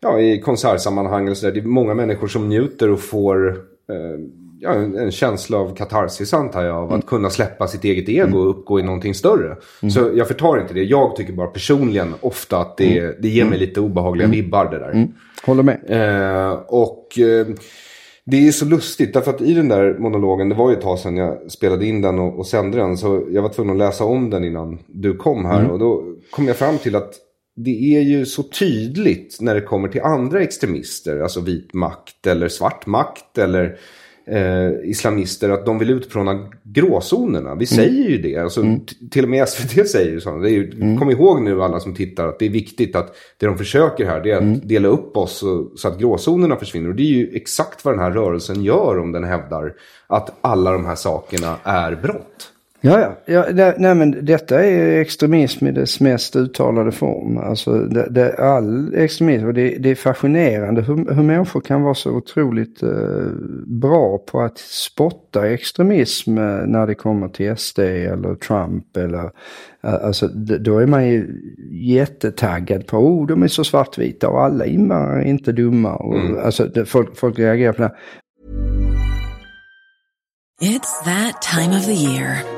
ja, i konsertsammanhang eller så där, det är många människor som njuter och får eh, ja, en, känsla av katarsis antar jag, av att kunna släppa sitt eget ego och uppgå i någonting större. Så jag förtar inte det. Jag tycker bara personligen ofta att det, det ger mig lite obehagliga vibbar det där. Håller med. Eh, och eh, det är så lustigt därför att i den där monologen, det var ju ett tag sedan jag spelade in den och, och sände den. Så jag var tvungen att läsa om den innan du kom här. Och då kom jag fram till att det är ju så tydligt när det kommer till andra extremister, alltså vit makt eller svart makt eller eh, islamister, att de vill utplåna gråzonerna. Vi säger ju det, alltså, Mm. till och med SVT säger ju så. Det är ju, Kom ihåg nu alla som tittar att det är viktigt att det de försöker här det är att Mm. dela upp oss och, så att gråzonerna försvinner. Och det är ju exakt vad den här rörelsen gör om den hävdar att alla de här sakerna är brott. Ja, ja. ja det, nej, men detta är extremism i dess mest uttalade form. Alltså, det, det, all extremism, och det, det är fascinerande hur, hur människor kan vara så otroligt eh, bra på att spotta extremism eh, när det kommer till SD eller Trump. Eller, eh, alltså, då är man ju jättetaggad på, oh, de är så svartvita och alla invandrare är inte dumma. Och, alltså, det, folk, folk reagerar på det. It's that time of the year.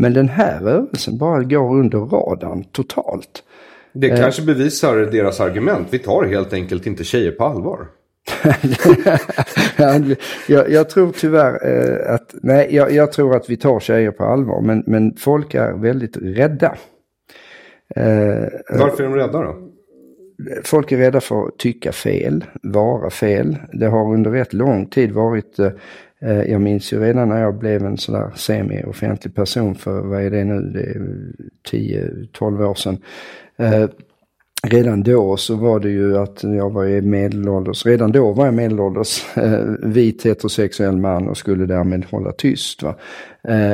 Men den här rörelsen bara går under radarn totalt. Det kanske bevisar deras argument. Vi tar helt enkelt inte tjejer på allvar. jag, jag tror tyvärr eh, att, nej, jag, jag tror att vi tar tjejer på allvar, men, men folk är väldigt rädda. Eh, Varför är de rädda då? folk är rädda för att tycka fel, vara fel. Det har under rätt lång tid varit, eh, eh, Eh, jag minns ju redan när jag blev en sån där semi-offentlig person för, vad är det nu, det är 10-12 år sedan. Eh, redan då så var det ju att jag var i medelålders, redan då var jag medelålders eh, vit heterosexuell man och skulle därmed hålla tyst. Va?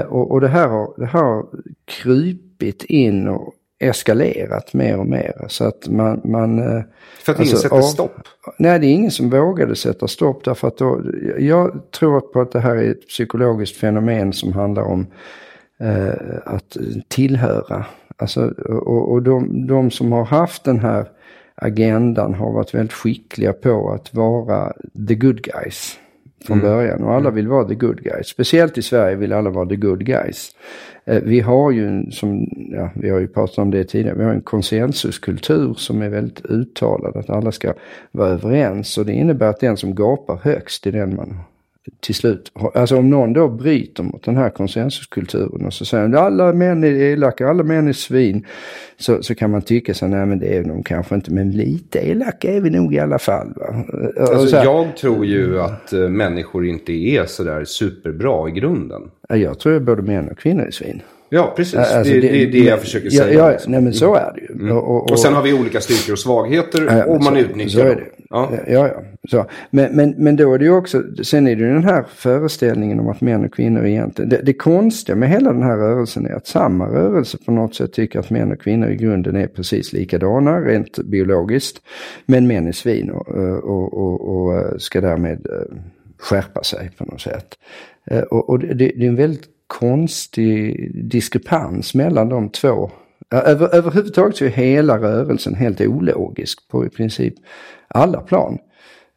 Och, och det här har, det här har krypit in och eskalerat mer och mer. Så att man... man eh, För att ingen alltså, sätter av- stopp. Nej, det är ingen som vågade sätta stopp därför att då, jag tror på att det här är ett psykologiskt fenomen som handlar om eh, att tillhöra. Alltså, och och de, de som har haft den här agendan har varit väldigt skickliga på att vara the good guys från början. Och alla vill vara the good guys. Speciellt i Sverige vill alla vara the good guys. Eh, Vi har ju, som, ja, vi har ju pratat om det tidigare, vi har en konsensuskultur som är väldigt uttalad. Att alla ska vara överens. Och det innebär att den som gapar högst är den man till slut, alltså om någon då bryter mot den här konsensuskulturen och så säger att alla män är elaka, alla män är svin. Så, så kan man tycka så nej men det är de kanske inte, men lite elaka är vi nog i alla fall. Alltså, så här, jag tror ju att eh, människor inte är sådär superbra i grunden. ja, jag tror att både män och kvinnor är svin. Ja, precis. Alltså, det, det är det jag försöker ja, säga. Ja, liksom. nej men så är det ju. Och, och, Och sen har vi olika styrkor och svagheter Ja, och man så- utnyttjar så är det. Ja. Ja, ja. Så. Men, men, men då är det ju också, sen är det ju den här föreställningen om att män och kvinnor egentligen, det, det konstiga med hela den här rörelsen är att samma rörelse på något sätt tycker att män och kvinnor i grunden är precis likadana rent biologiskt. Men män är svin och, och, och, och ska därmed eh, skärpa sig på något sätt. Eh, Och, och det, det är en väldigt konstig diskrepans mellan de två. Över, överhuvudtaget så är hela rörelsen helt ologisk på i princip alla plan.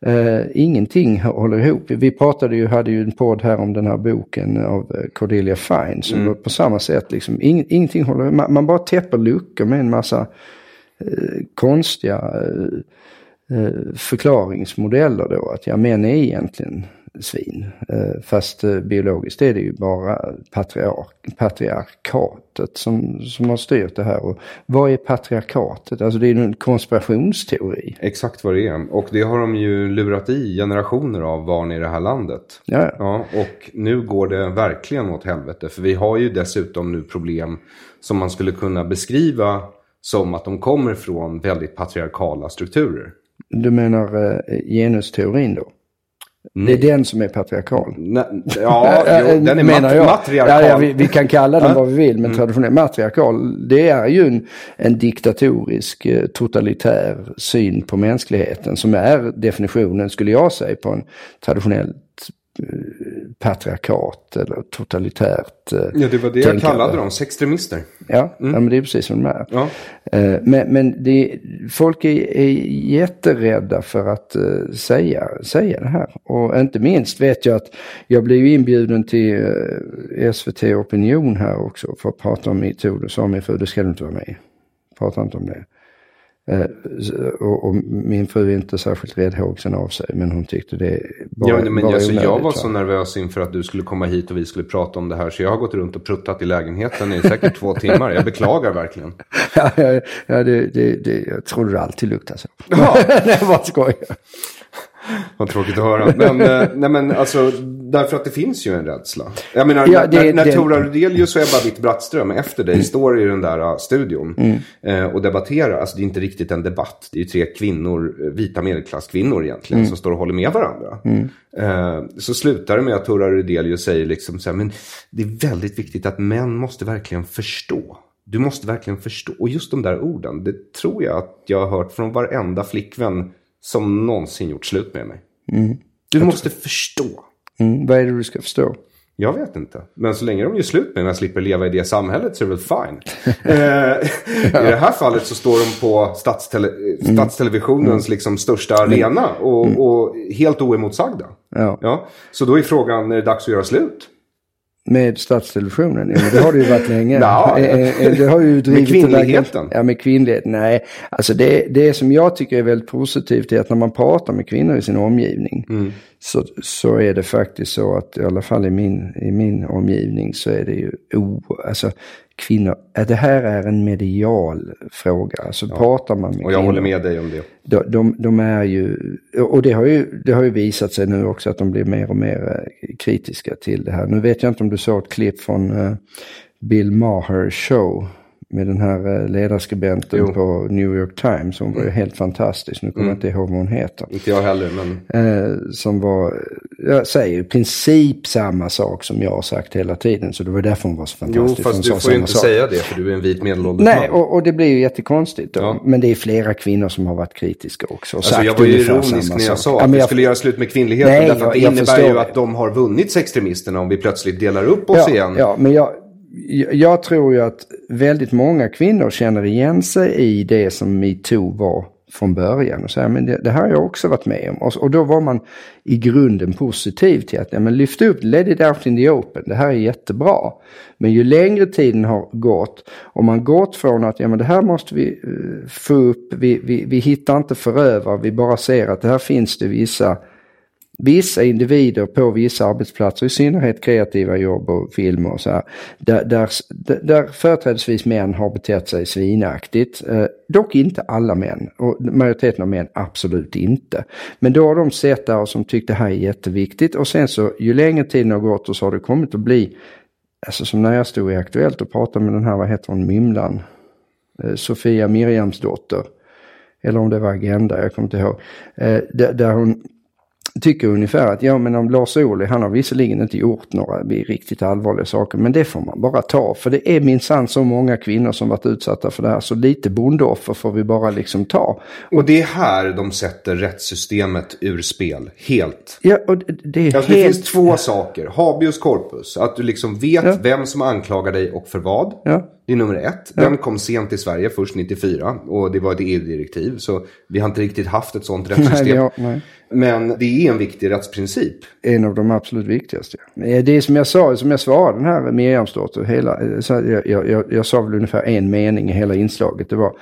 Eh, ingenting håller ihop. Vi pratade ju, hade ju en podd här om den här boken av eh, Cordelia Fine som var på samma sätt liksom, ing, ingenting håller ihop. Man, man bara täpper luckor med en massa eh, konstiga eh, förklaringsmodeller då. Att ja, män är egentligen svin. Eh, fast eh, biologiskt är det ju bara patriark, patriarkatet som, som har styrt det här. Och vad är patriarkatet? Alltså det är ju en konspirationsteori. Exakt vad det är. Och det har de ju lurat i generationer av barn i det här landet. Ja, Ja, och nu går det verkligen åt helvete. För vi har ju dessutom nu problem som man skulle kunna beskriva som att de kommer från väldigt patriarkala strukturer. Du menar eh, genusteorin då? Mm. Det är den som är patriarkal. Nej, ja, jo, den är menar jag. matriarkal. Ja, ja, vi, vi kan kalla den. Mm. vad vi vill, men traditionell matriarkal, det är ju en, en diktatorisk, eh, totalitär syn på mänskligheten som är definitionen, skulle jag säga, på en traditionellt eh, patriarkat eller totalitärt eh, Ja, det var det jag tänkande. kallade dem, sextremister. Ja, ja, men det är precis som de är. Ja. Eh, Men, men det, folk är, är jätterädda för att eh, säga, säga det här. Och inte minst vet jag att jag blev ju inbjuden till SVT Opinion här också för att prata om metoo. Då sa min fru, det ska du inte vara med. Prata inte om det. Eh, Och, och min fru är inte särskilt räddhågsen av sig, men hon tyckte det var, Ja, men var alltså, jag var va? så nervös inför att du skulle komma hit och vi skulle prata om det här. Så jag har gått runt och pruttat i lägenheten i säkert två timmar. Jag beklagar verkligen. Ja, ja, ja det, det, det, jag trodde det alltid luktade så. Ja. Nej, jag bara skojar. Vad tråkigt att höra. Men, eh, nej, men alltså, därför att det finns ju en rädsla. Jag menar, Ja, när, det- när det- Tora Rudelius och Ebba Witt-Brattström efter dig står i den där uh, studion eh, och debatterar. Alltså det är inte riktigt en debatt. Det är ju tre kvinnor, eh, vita medelklasskvinnor egentligen, som står och håller med varandra. Eh, så slutar det med att Tora Rudelius säger liksom så här, men det är väldigt viktigt att män måste verkligen förstå. Du måste verkligen förstå. Och just de där orden, det tror jag att jag har hört från varenda flickvän som någonsin gjort slut med mig. Du måste förstå. Mm, vad är det du ska förstå? Jag vet inte. Men så länge de gör slut med och jag slipper leva i det samhället så är det väl fine. eh, I det här fallet så står de på statstele statstelevisionens liksom största arena och, och helt oemotsagda. Ja. Ja, så då är frågan, är det dags att göra slut? Med statstelevisionen? Men det har det ju varit länge. Ja. Eh, eh, det har ju drivit kvinnligheten? Ja, med kvinnligheten. Nej, alltså det, det som jag tycker är väldigt positivt är att när man pratar med kvinnor i sin omgivning Mm. så, så är det faktiskt så att i alla fall i min, i min omgivning så är det ju o, alltså kvinnor, det här är en medial fråga. Alltså pratar man med Och jag kvinnor. håller med dig om det. de, de, de är ju, och det har ju, det har ju visat sig nu också att de blir mer och mer eh, kritiska till det här. Nu vet jag inte om du såg ett klipp från eh, Bill Maher show med den här eh, ledarskribenten Jo. Mm. på New York Times. Hon var ju helt fantastisk, nu kommer jag inte ihåg vad hon heter. Inte jag heller, men Eh, som var, jag säger i princip samma sak som jag har sagt hela tiden. Så det var därför hon var så jo, fantastisk. fast Hon du får ju inte sak. säga det för du är en vit medelålders Nej, man. och, och det blir ju jättekonstigt då. Ja. Men det är flera kvinnor som har varit kritiska också. Och Alltså sagt jag var ju ironisk när jag sa Ja, att vi jag- skulle göra slut med kvinnligheten. Nej, därför att det jag- jag innebär ju att de har vunnit sextremisterna om vi plötsligt delar upp oss ja, igen. Ja, men jag, jag, tror ju att väldigt många kvinnor känner igen sig i det som metoo var från början. Och säger, men det, det här har jag också varit med om. Och, och då var man i grunden positiv till att ja, men lyft upp, let it out in the open. Det här är jättebra. Men ju längre tiden har gått och man gått från att ja, men det här måste vi eh, få upp, vi, vi, vi hittar inte förövare, vi bara ser att det här finns det vissa vissa individer på vissa arbetsplatser, i synnerhet kreativa jobb och filmer. och så här, där, där, där företrädesvis män har betett sig svinaktigt. Eh, dock inte alla män, och majoriteten av män absolut inte. Men då har de sett det och som tyckt det här är jätteviktigt och sen så ju längre tiden har gått och så har det kommit att bli, alltså som när jag stod i Aktuellt och pratade med den här, vad heter hon, Mymlan, eh, Sofia Miriamsdotter, eller om det var Agenda, jag kommer inte ihåg, eh, där, där hon tycker ungefär att ja men om Lars Ohly, han har visserligen inte gjort några riktigt allvarliga saker men det får man bara ta. För det är minsann så många kvinnor som varit utsatta för det här så lite bondeoffer får vi bara liksom ta. Och det är här de sätter rättssystemet ur spel. Helt. Ja, och det, det är Alltså, det helt... finns två saker. Habeus corpus. Att du liksom vet Ja. vem som anklagar dig och för vad. Ja. Det är nummer ett. Den kom sent i Sverige, först 94. Och det var ett EU-direktiv. Så vi har inte riktigt haft ett sånt Nej, rättssystem. vi har, nej. Men det är en viktig rättsprincip. En av de absolut viktigaste. Eh, Det är som jag sa, som jag svarade den här Miriamsdotter, hela, eh, jag, jag, jag, jag sa väl ungefär en mening i hela inslaget. Det var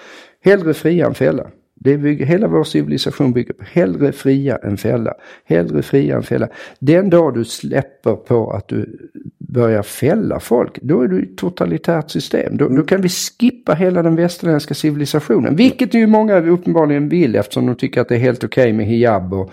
hellre fria än fälla. Det bygger, hela vår civilisation bygger på hellre fria än fälla. Hellre fria än fälla. Den dag du släpper på att du börjar fälla folk, då är du i ett totalitärt system. Då, då kan vi skippa hela den västerländska civilisationen. Vilket ju många uppenbarligen vill eftersom de tycker att det är helt okej med hijab och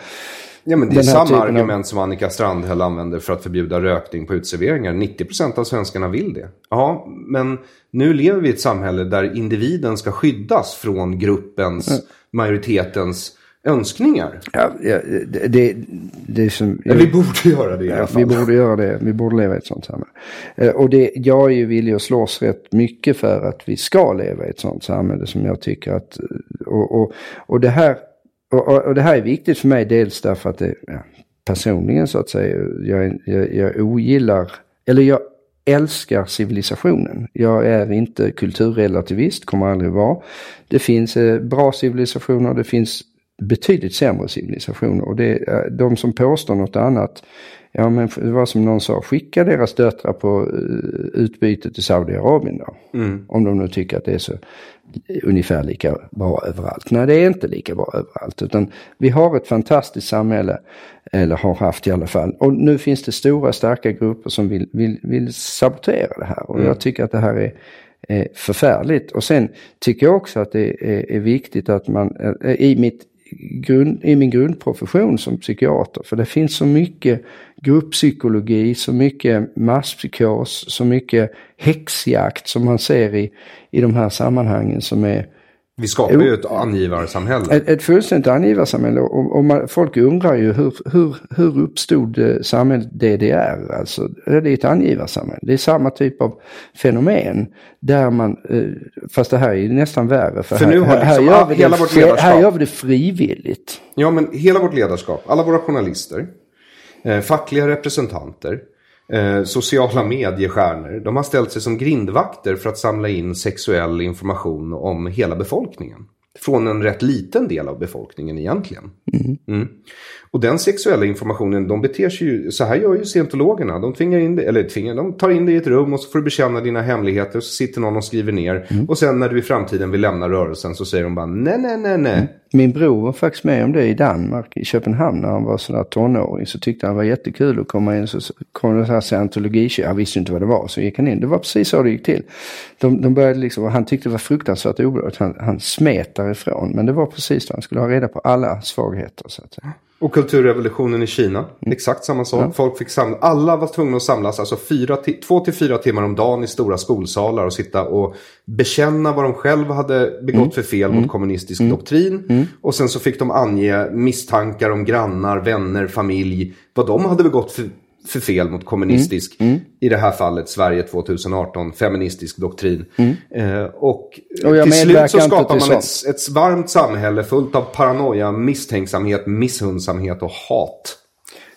Ja, men det är samma typen av- argument som Annika Strandhäll använder för att förbjuda rökning på uteserveringar. 90% av svenskarna vill det. Ja, men nu lever vi i ett samhälle där individen ska skyddas från gruppens, majoritetens önskningar. Ja, ja, det, det, det som... Men vi borde göra det i alla Ja, fall. vi borde göra det. Vi borde leva i ett sånt samhälle. Eh, Och det, jag är ju villig att slåss rätt mycket för att vi ska leva i ett sånt samhälle som jag tycker att... Och, och, och, det, här, och, och och det här är viktigt för mig dels därför att det, ja, personligen så att säga, jag, jag, jag ogillar, eller jag älskar civilisationen. Jag är inte kulturrelativist, kommer aldrig vara. Det finns eh, bra civilisationer, det finns betydligt sämre civilisationer. Och det, eh, de som påstår något annat, ja men det var som någon sa, skicka deras döttrar på eh, utbyte till Saudiarabien då. Om de nu tycker att det är så ungefär lika bra överallt. Nej, det är inte lika bra överallt. Utan vi har ett fantastiskt samhälle, eller har haft i alla fall. Och nu finns det stora starka grupper som vill, vill, vill sabotera det här. Och jag tycker att det här är förfärligt. Och sen tycker jag också att det är, är viktigt att man eh, i, mitt grund, i min grundprofession som psykiater, för det finns så mycket grupppsykologi, så mycket masspsykos, så mycket häxjakt som man ser i, i de här sammanhangen som är Vi skapar ju ett angivarsamhälle. ett, ett fullständigt angivarsamhälle. Och, och man, folk undrar ju hur, hur, hur uppstod eh, samhället DDR? Alltså, det är ett angivarsamhälle. Det är samma typ av fenomen. Där man, eh, fast det här är nästan värre. För, För här, nu har här, liksom gör vi hela det, vårt fri- ledarskap- här gör vi det frivilligt. Ja, men hela vårt ledarskap, alla våra journalister, fackliga representanter, eh, sociala mediestjärnor, de har ställt sig som grindvakter för att samla in sexuell information om hela befolkningen. Från en rätt liten del av befolkningen egentligen. Mm. Och den sexuella informationen, de beter sig ju, så här gör ju scientologerna. De tvingar in dig, eller tvingar, de tar in dig i ett rum och så får du bekänna dina hemligheter. Och så sitter någon och skriver ner. Och sen när du i framtiden vill lämna rörelsen så säger de bara nej, nej, nej, nej. Min bror var faktiskt med om det i Danmark, i Köpenhamn, när han var sådär tonåring. Så tyckte han var jättekul att komma in. Så kom det så här scientologi Han visste inte vad det var, så gick han in. Det var precis så det gick till. De, de började liksom, och han tyckte det var fruktansvärt obehagligt. Han, han smet därifrån. Men det var precis det. Han skulle ha reda på alla svagheter, så att säga. Och kulturrevolutionen i Kina, Mm. exakt samma sak. Folk fick samla, alla var tvungna att samlas alltså fyra, två till fyra timmar om dagen i stora skolsalar och sitta och bekänna vad de själva hade begått Mm. för fel mot kommunistisk doktrin. Och sen så fick de ange misstankar om grannar, vänner, familj, vad de hade begått för, för fel mot kommunistisk, Mm. i det här fallet Sverige 2018, feministisk doktrin. Eh, och, Mm. Och till slut så skapar man ett, ett varmt samhälle fullt av paranoia, misstänksamhet, misshundsamhet och hat.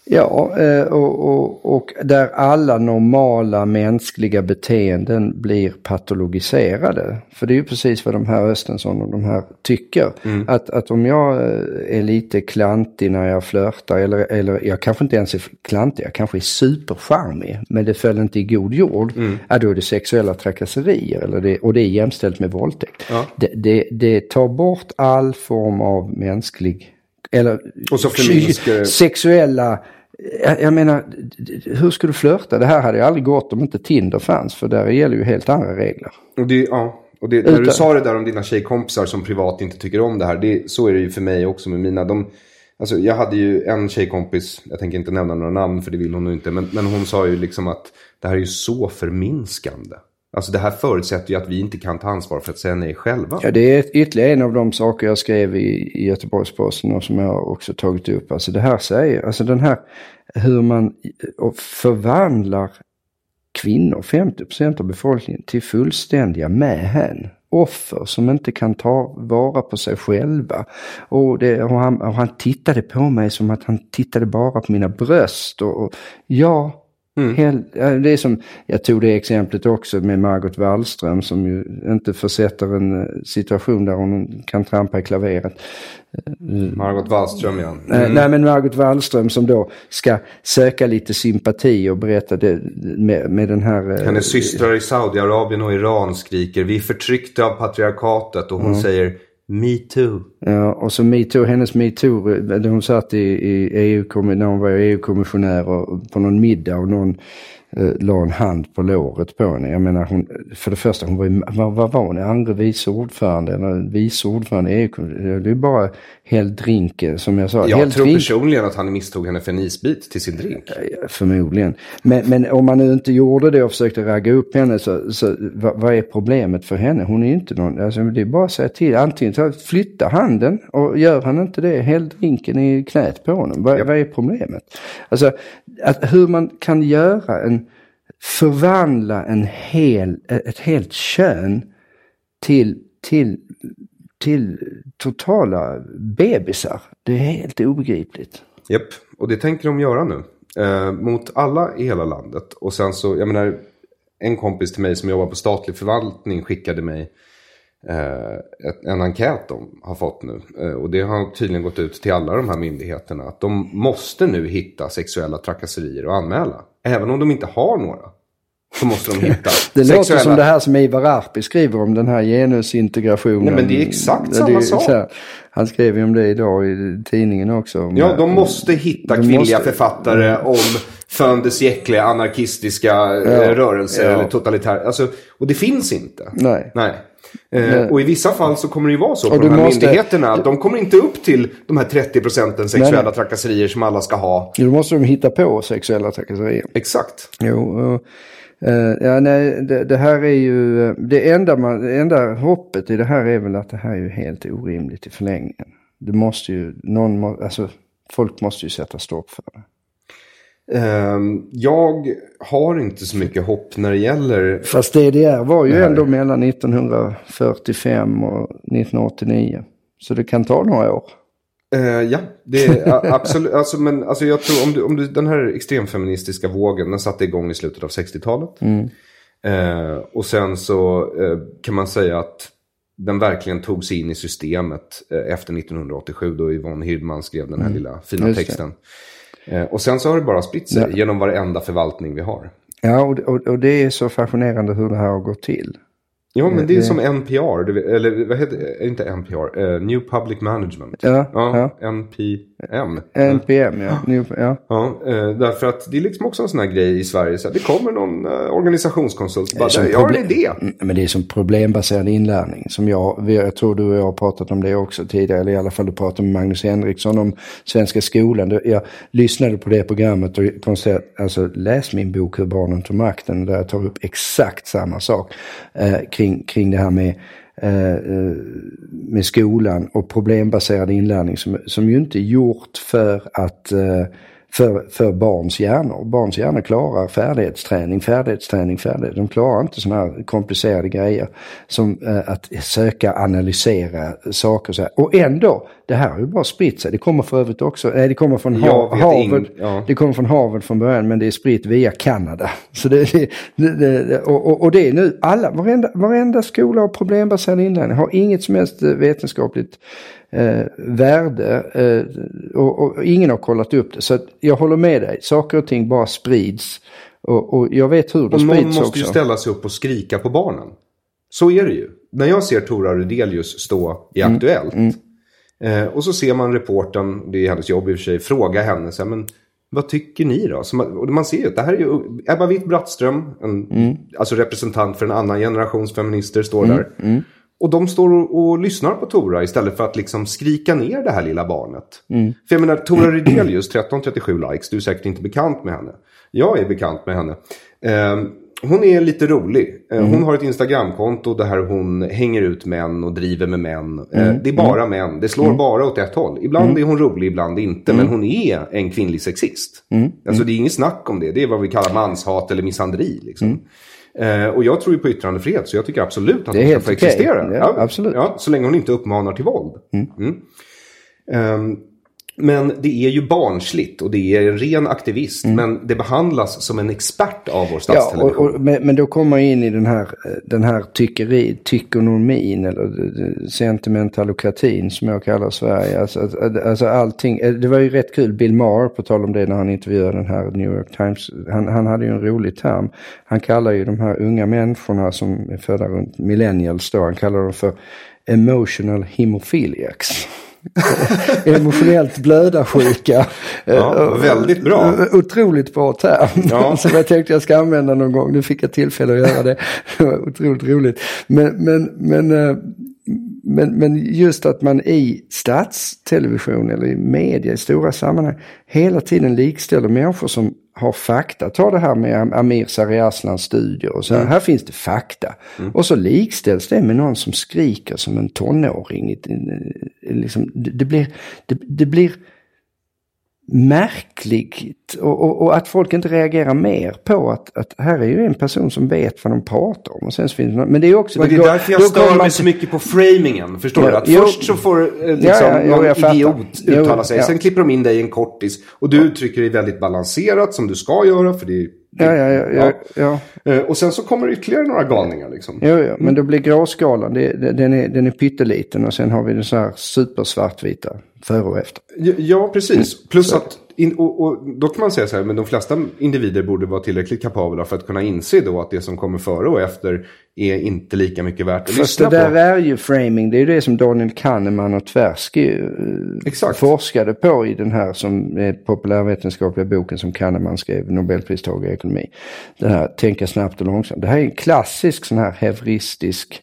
Ja, eh, och, och, och där alla normala mänskliga beteenden blir patologiserade. För det är ju precis vad de här Östensson och de här tycker. Att, att om jag eh, är lite klantig när jag flörtar, eller, eller jag kanske inte ens är klantig, jag kanske är supercharmig, men det föll inte i god jord. Ja, då är det sexuella trakasserier, eller det, och det är jämställt med våldtäkt. Det, det, det tar bort all form av mänsklig eller Och så sexuella jag, jag menar, hur ska du flörta? Det här hade ju aldrig gått om inte Tinder fanns, för där gäller ju helt andra regler. Och det, ja, och det, när du Utan- sa det där om dina tjejkompisar som privat inte tycker om det här. Det, så är det ju för mig också med mina. De, alltså, jag hade ju en tjejkompis, jag tänker inte nämna några namn för det vill hon nog inte. Men, men hon sa ju liksom att det här är ju så förminskande. Alltså det här förutsätter ju att vi inte kan ta ansvar för att säga nej själva. Ja, det är ytterligare en av de saker jag skrev i, i Göteborgs-Posten och som jag också tagit upp. Alltså det här säger, alltså den här hur man förvandlar kvinnor, 50% av befolkningen, till fullständiga mähän. Offer som inte kan ta vara på sig själva. Och, det, och, han, och han tittade på mig som att han tittade bara på mina bröst. Och, och ja, hel, ja, det är som, jag tog det exemplet också med Margot Wallström som ju inte försätter en eh, situation där hon kan trampa i klaveret. Margot Wallström ja. Eh, Nej men Margot Wallström som då ska söka lite sympati och berätta det med, med den här... eh, Hennes systrar i Saudiarabien och Iran skriker vi är förtryckta av patriarkatet och hon säger Metoo. Ja, och så metoo, hennes metoo, eh, hon satt i, i EU, när hon var EU-kommissionär på någon middag och någon eh, la en hand på låret på henne. Jag menar, hon, för det första, hon var ju, vad, vad var hon, andre vice ordförande eller vice ordförande i EU? Det är bara häll drink, som jag sa. Jag häll tror drink- personligen att han misstog henne för en isbit till sin drink. Förmodligen. Men, men om man nu inte gjorde det och försökte ragga upp henne så, så vad, vad är problemet för henne? Hon är ju inte någon, alltså det är bara att säga till. Antingen ta, flytta handen och gör han inte det, häll drinken i knät på honom. Vad, vad är problemet? Alltså att, hur man kan göra en, förvandla en hel, ett helt kön till, till, till totala bebisar. Det är helt obegripligt. Japp, och det tänker de göra nu. Eh, mot alla i hela landet. Och sen så, jag menar, en kompis till mig som jobbar på statlig förvaltning skickade mig eh, en enkät de har fått nu. Eh, och det har tydligen gått ut till alla de här myndigheterna. Att de måste nu hitta sexuella trakasserier och anmäla. Även om de inte har några. Så måste de hitta Det låter sexuella... som det här som Ivar Arpi skriver om den här genusintegrationen. Nej, men det är exakt samma är sak. här, Han skrev ju om det idag i tidningen också. om- Ja, de måste hitta De kvinnliga måste- författare om Föndes jäckliga anarkistiska eh, Ja, rörelser ja. eller totalitära. Alltså, och det finns inte. Nej. Nej. Eh, och i vissa fall så kommer det ju vara så Och på de här måste- myndigheterna att de kommer inte upp till de här 30 procenten sexuella nej. trakasserier som alla ska ha. Då måste de hitta på sexuella trakasserier. Exakt. Jo, och, eh, ja, nej, det, det här är ju, det enda, man, det enda hoppet i det här är väl att det här är ju helt orimligt i förlängningen. Det måste ju, någon må, alltså folk måste ju sätta stopp för det. Ehm, jag har inte så mycket hopp när det gäller... Fast DDR var ju ändå mellan 1945 och 1989. Så det kan ta några år. Eh, ja, det är absolut. Alltså, men alltså, jag tror om du, om du, den här extremfeministiska vågen, den satte igång i slutet av 60-talet. Eh, och sen så eh, kan man säga att den verkligen tog sig in i systemet eh, efter 1987 då Yvonne Hirdman skrev den här lilla fina Just det. texten. Eh, och sen så har det bara spritt sig Ja. genom varenda förvaltning vi har. Ja, och, och, och det är så fascinerande hur det här har gått till. Ja, men det är det- som NPR, eller vad heter det? Inte NPR, eh, New Public Management. Ja, ja. NPM. NPM, ja. Ja. Ja, eh, därför att det är liksom också en sån här grej i Sverige. Så det kommer någon eh, organisationskonsult och bara, som jag har en idé. Mm, Men det är som problembaserad inlärning. Som jag, jag tror du och jag har pratat om det också tidigare. Eller i alla fall du pratade med Magnus Henriksson om Svenska skolan. Jag lyssnade på det programmet och konstaterade, alltså läs min bok Hur barnen tog makten. Där jag tar upp exakt samma sak eh, kring, kring det här med Eh, eh, med skolan och problembaserad inlärning som, som ju inte är gjort för att eh, för, för barns hjärnor. Barns hjärnor klarar färdighetsträning, färdighetsträning, färdighet. De klarar inte sådana här komplicerade grejer som eh, att söka, analysera saker och så här. Och ändå, det här har ju bara spritt sig. Det kommer för övrigt också, nej det kommer från ha, Harvard. ja. Det kommer från Harvard från början men det är spritt via Kanada. Så det, det, det, och, och, och det är nu alla, varenda, varenda skola har problembaserad inlärning. Har inget som helst eh, vetenskapligt eh, värde eh, och, och ingen har kollat upp det. Så jag håller med dig, saker och ting bara sprids. Och, och jag vet hur det Och någon sprids måste också. ju ställa sig upp och skrika på barnen. Så är det ju. När jag ser Tora Rudelius stå i Mm. Aktuellt. Eh, och så ser man reporten, det är hennes jobb i och för sig, fråga henne. Så här, men vad tycker ni då? Man, och man ser ju att det här är ju Ebba Witt-Brattström, en, Mm. alltså representant för en annan generations feminister, står där. Och de står och, och lyssnar på Tora istället för att liksom skrika ner det här lilla barnet. För jag menar, Tora Rydelius, 1337 likes, du är säkert inte bekant med henne. Jag är bekant med henne. Eh, hon är lite rolig. Eh, Hon har ett Instagramkonto där hon hänger ut män och driver med män. Eh, det är bara män. Det slår bara åt ett håll. Ibland är hon rolig, ibland inte. Men hon är en kvinnlig sexist. Alltså det är inget snack om det. Det är vad vi kallar manshat eller misshanderi. Liksom. Eh, och jag tror ju på yttrandefrihet. Så jag tycker absolut att Det hon ska få okej. existera. Ja, absolut. Ja, så länge hon inte uppmanar till våld. Mm. Ehm, men det är ju barnsligt och det är en ren aktivist. Men det behandlas som en expert av vår Mm. Ja, och, statstelevision. och, men, men då kommer man in i den här, eh, den här tyckeri, tykonomin eller eh, sentimentalokratin som jag kallar Sverige. Alltså, alltså allting, eh, det var ju rätt kul, Bill Maher på tal om det när han intervjuade den här New York Times. Han, han hade ju en rolig term. Han kallar ju de här unga människorna som är födda runt millennials då, han kallar dem för emotional hemophiliacs. Emotionellt blödarsjuka. Ja, väldigt bra. Otroligt bra term. Ja. Som jag tänkte jag ska använda någon gång. Nu fick jag tillfälle att göra det. Det var otroligt roligt. Men, men, men, eh, men, men just att man i statstelevision eller i media i stora sammanhang hela tiden likställer människor som har fakta. Ta det här med Amir Sariaslans studier och så här. Här finns det fakta. Och så likställs det med någon som skriker som en tonåring. Liksom, det, blir, det, det blir märkligt och, och, och, att folk inte reagerar mer på att, att här är ju en person som vet vad de pratar om. Och sen finns det, men det är också... Men det är därför jag stör mig så mycket på framingen. Förstår Ja, du? Att jo. först så får eh, liksom, Ja, ja, jo, någon fattar. idiot Jo, uttala sig. ja. Sen klipper de in dig i en kortis. Och du det är väldigt balanserat som du ska göra. För det är, Ja, ja, ja. ja. Eh, Och sen så kommer det ytterligare några galningar liksom. Jo, jo, men då blir gråskalan, det, det, den, är, den är pytteliten och sen har vi den så här supersvartvita före och efter. Ja, precis. Mm. Plus att, in, och, och då kan man säga så här, men de flesta individer borde vara tillräckligt kapabla för att kunna inse då att det som kommer före och efter är inte lika mycket värt att Fast lyssna det där på. är ju framing, det är ju det som Daniel Kahneman och Tversky eh, Exakt. forskade på i den här som är populärvetenskapliga boken som Kahneman skrev, Nobelpristagare i ekonomi. Det här tänka snabbt och långsamt. Det här är en klassisk sån här heuristisk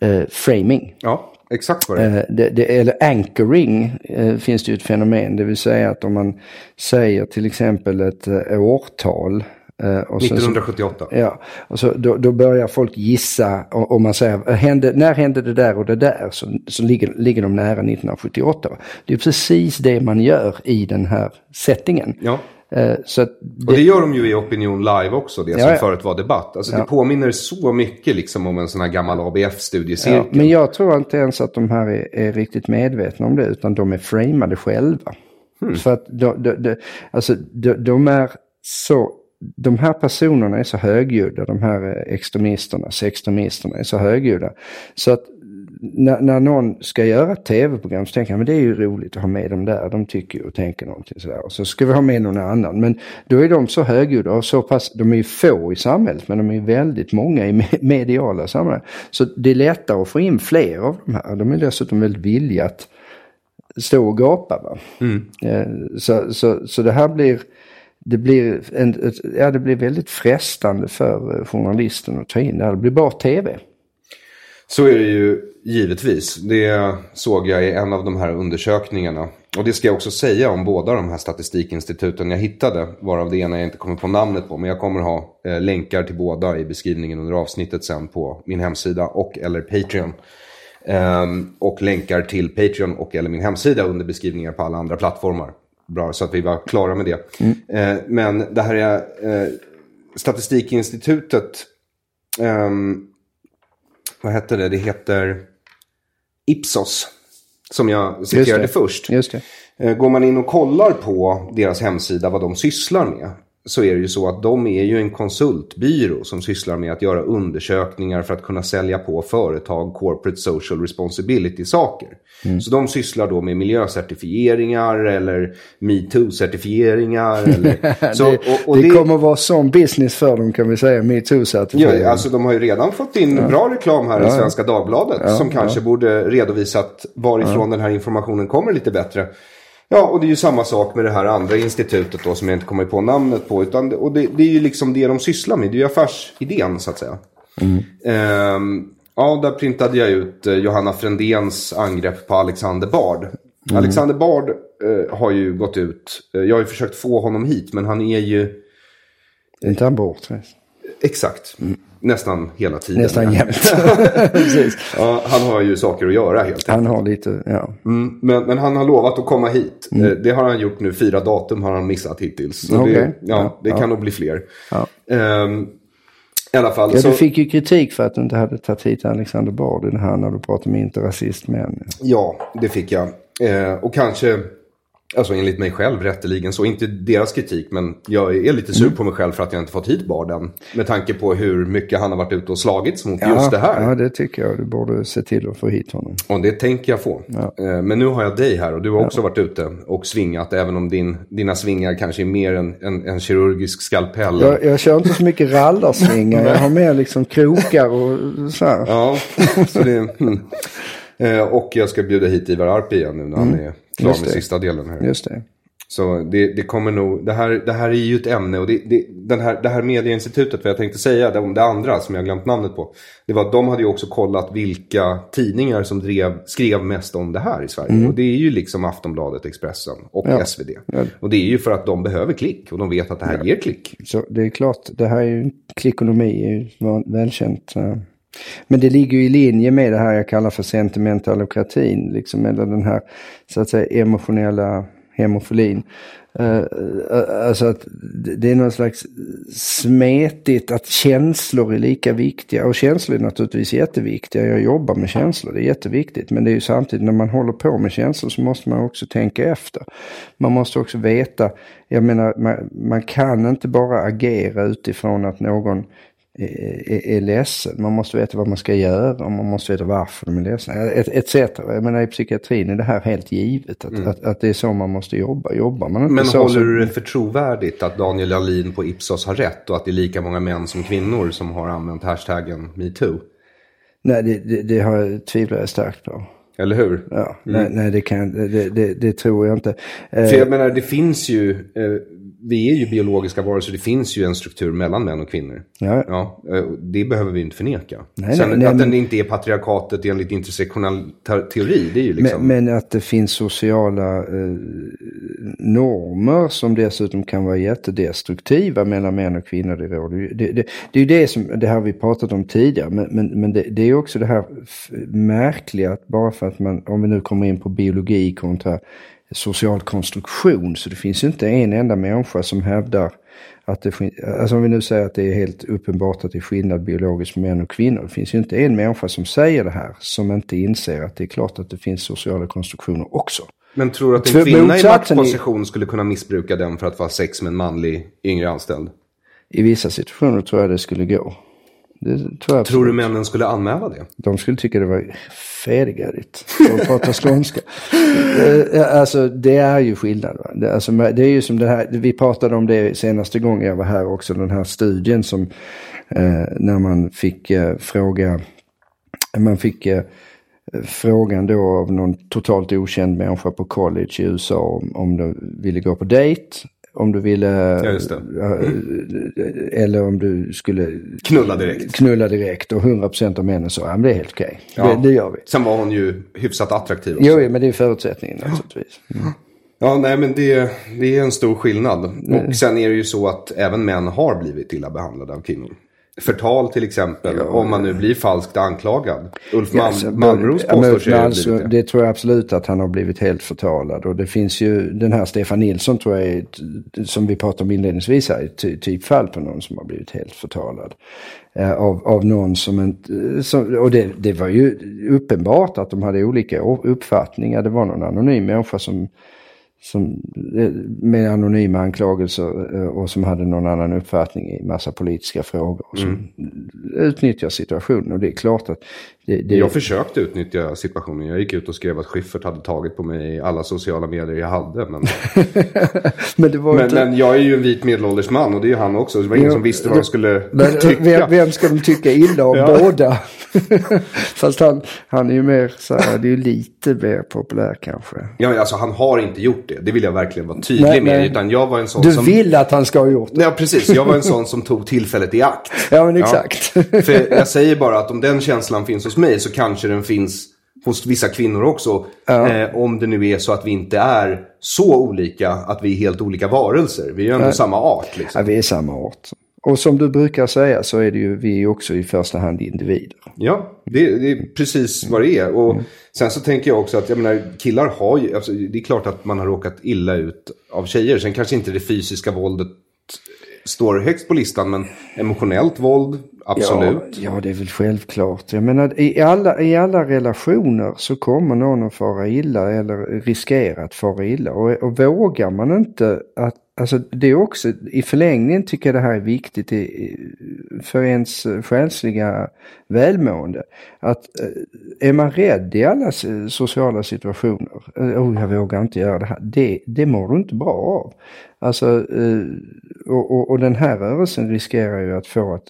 eh, framing. Ja, exakt vad det är. Eh, det, det, eller anchoring eh, finns det ju ett fenomen, det vill säga att om man säger till exempel ett eh, årtal. eh, och sen så- 1978. Ja, och så, då, då börjar folk gissa och- om man säger hände, när hände det där och det där så, så ligger, ligger de nära 1978. va? Det är precis det man gör i den här settingen. Ja. Eh, så att Och det gör de ju i Opinion Live också, det som Ja, ja. förut var debatt. Alltså Ja. det påminner så mycket liksom om en sån här gammal Ja, ABF-studiecirkel. men jag tror inte ens att de här är, är riktigt medvetna om det, utan de är framade själva. För att de, de, de, alltså, de, de är så, de här personerna är så högljudda, de här eh, extremisterna, sextremisterna är så högljudda. Så att när, när någon ska göra ett tv-program så tänker jag men det är ju roligt att ha med dem där. De tycker och tänker någonting sådär. Och så ska vi ha med någon annan. Men då är de så högljudda och så pass, de är ju få i samhället men de är väldigt många i me- mediala sammanhang. Så det är lättare att få in fler av de här. De är dessutom väldigt villiga att stå och gapa. Va? Eh, Så, så, så det här blir, det blir, en, ett, ja, det blir väldigt frestande för eh, journalisten att ta in det här. Det blir bara tv. Så är det ju givetvis. Det såg jag i en av de här undersökningarna. Och det ska jag också säga om båda de här statistikinstituten jag hittade. Varav det ena jag inte kommer på namnet på. Men jag kommer ha eh, länkar till båda i beskrivningen under avsnittet sen på min hemsida och eller Patreon. Ehm, och länkar till Patreon och eller min hemsida under beskrivningar på alla andra plattformar. Bra, så att vi var klara med det. Eh, men det här är eh, Statistikinstitutet. ehm, vad hette det? Det heter Ipsos. Som jag citerade det. först. Just det. Eh, Går man in och kollar på deras hemsida vad de sysslar med. Så är det ju så att de är ju en konsultbyrå som sysslar med att göra undersökningar för att kunna sälja på företag corporate social responsibility saker. Så de sysslar då med miljöcertifieringar eller metoo-certifieringar. Eller, så, det och, och det, kommer vara sån business för dem kan vi säga, metoo-certifiering. Ja, alltså de har ju redan fått in bra reklam här i Svenska Dagbladet. som kanske borde redovisat varifrån den här informationen kommer lite bättre. Ja, och det är ju samma sak med det här andra institutet då som jag inte kommer på namnet på. Utan, och det, det är ju liksom det de sysslar med. Det är ju affärsidén så att säga. Ehm, ja, där printade jag ut eh, Johanna Frändéns angrepp på Alexander Bard. Alexander Bard eh, har ju gått ut. Eh, jag har ju försökt få honom hit, men han är ju... Inte han bortrest. Exakt. Nästan hela tiden. Nästan jämt. Ja, han har ju saker att göra helt enkelt. Han har lite, ja. Mm, men, men han har lovat att komma hit. Eh, Det har han gjort nu. Fyra datum har han missat hittills. Så Okej. det, ja, Ja, det ja. kan nog bli fler. Ja. Ehm, I alla fall. Ja, så, du fick ju kritik för att du inte hade tagit hit Alexander Bard i det här när du pratade om inte rasistmän. Ja, det fick jag. Eh, och kanske, alltså enligt mig själv rätteligen så, inte deras kritik, men jag är lite sur på mig själv för att jag inte fått hit Barden. Med tanke på hur mycket han har varit ute och slagits mot just det här. Ja, det tycker jag. Du borde se till att få hit honom. Och det tänker jag få. Eh, Men nu har jag dig här och du har också varit ute och svingat. Även om din, dina svingar kanske är mer en, en, en kirurgisk skalpell. Jag, jag kör inte så mycket rallarsvingar. jag har mer liksom krokar och så här. Ja, så det... Hmm. Eh, och jag ska bjuda hit Ivar Arpi igen nu när han är klar Just med det. sista delen här. Just det. Så det, det kommer nog, det här, det här är ju ett ämne och det, det, den här, det här medieinstitutet, vad jag tänkte säga det, det andra som jag glömt namnet på. Det var att de hade ju också kollat vilka tidningar som drev, skrev mest om det här i Sverige. Och det är ju liksom Aftonbladet, Expressen och Ja. SvD. Ja. Och det är ju för att de behöver klick och de vet att det här ger klick. Så det är klart, det här är ju klickonomi, är ju välkänt. eh. Men det ligger ju i linje med det här jag kallar för sentimentalokratin, liksom, eller den här så att säga emotionella hemofilin. Uh, alltså att det- det är någon slags smetigt att känslor är lika viktiga. Och känslor är naturligtvis jätteviktiga. Jag jobbar med känslor, det är jätteviktigt. Men det är ju samtidigt när man håller på med känslor så måste man också tänka efter. Man måste också veta, jag menar man, man kan inte bara agera utifrån att någon är, ledsen. Man måste veta vad man ska göra och man måste veta varför de är ledsna. Etc. Jag menar i psykiatrin är det här helt givet. Att, att, att det är så man måste jobba. Jobbar man inte Mm. Men så, håller så du det för trovärdigt att Daniel Alin på Ipsos har rätt och att det är lika många män som kvinnor som har använt hashtaggen metoo? Nej, det, det, det har, tvivlar jag starkt på. Eller hur? Ja, nej, nej, det, kan, det, det, det tror jag inte. Eh, För jag menar, det finns ju, eh, vi är ju biologiska varelser, det finns ju en struktur mellan män och kvinnor. Ja. Ja, eh, det behöver vi inte förnörka. Nej, Sen nej, nej, att men- den inte är patriarkatet enligt intersektionell te- teori, det är ju liksom... men, men att det finns sociala eh, normer som dessutom kan vara jättedestruktiva mellan män och kvinnor. Det, råder ju- det, det, det är ju det som, det här vi pratat om tidigare, men, men, men det, det är också det här märkliga att bara för att man, om vi nu kommer in på biologi kontra social konstruktion, så det finns inte en enda människa som hävdar att det fin- alltså om vi nu säger att det är helt uppenbart att det är skillnad biologiskt mellan män och kvinnor. Det finns ju inte en människa som säger det här som inte inser att det är klart att det finns sociala konstruktioner också. Men tror du att en kvinna i maktposition skulle kunna missbruka den för att få ha sex med en manlig yngre anställd? I vissa situationer tror jag det skulle gå. Tror jag Tror du männen skulle anmäla det? De skulle tycka det var färdigärdigt för att prata skånska. Eh, alltså det är ju skillnad. Va? Det, alltså, det är ju som det här, vi pratade om det senaste gången jag var här också, den här studien som eh, när man fick eh, fråga, man fick eh, frågan då av någon totalt okänd människa på college i USA om, om du ville gå på dejt. Om du ville, Ja, eh, eller om du skulle Knulla direkt. knulla direkt och 100% av männen sa ja men det är helt okej. Ja. Det, det gör vi. Sen var hon ju hyfsat attraktiv också. Jo, jo, men det är förutsättningen naturligtvis. Mm. Ja, nej men det, det är en stor skillnad. Och sen är det ju så att även män har blivit illa behandlade av kvinnor. Förtal till exempel, om man nu blir falskt anklagad. Ulf Ja, Malm, Malmros ja, men påstår sig alltså, det. det tror jag absolut att han har blivit helt förtalad. Och det finns ju, den här Stefan Nilsson tror jag är, som vi pratade om inledningsvis här, ett ty- typfall på någon som har blivit helt förtalad. Eh, av, av någon som inte, som, och det, det var ju uppenbart att de hade olika uppfattningar. Det var någon anonym människa som som, eh, med anonyma anklagelser eh, och som hade någon annan uppfattning i massa politiska frågor. Som Mm. utnyttjar situationen. Och det är klart att det, det, Jag försökte utnyttja situationen. Jag gick ut och skrev att Schyffert hade tagit på mig i alla sociala medier jag hade. Men, men men, inte... men jag är ju en vit medelålders man och det är ju han också. Det var ingen som visste vad de skulle Men, tycka. vem, vem ska de tycka illa om? Ja. Båda. Fast han, han är ju mer så här, det är ju lite mer populär kanske. Ja, alltså han har inte gjort det. Det vill jag verkligen vara tydlig Nej, med. nej. Utan jag var en sån Du som... vill att han ska ha gjort det? Ja, precis. Jag var en sån som tog tillfället i akt. Ja, men exakt. För jag säger bara att om den känslan finns hos mig så kanske den finns hos vissa kvinnor också. Eh, om det nu är så att vi inte är så olika att vi är helt olika varelser. Vi är ju ändå samma art. Ja, Liksom. vi är samma art. Och som du brukar säga så är det ju vi är också i första hand individer. Ja, det, det är precis vad det är. Och sen så tänker jag också att jag menar, killar har ju, alltså, det är klart att man har råkat illa ut av tjejer. Sen kanske inte det fysiska våldet står högst på listan, men emotionellt våld, absolut. Ja, ja, det är väl självklart. Jag menar, i alla, i alla relationer så kommer någon att fara illa eller riskera att fara illa. Och, och vågar man inte att, alltså det är också, i förlängningen tycker jag det här är viktigt i, för ens eh, själsliga välmående. Att eh, är man rädd i alla eh, sociala situationer, oh, jag vågar inte göra det här, det, det mår du inte bra av. Alltså, och, och, och den här rörelsen riskerar ju att få att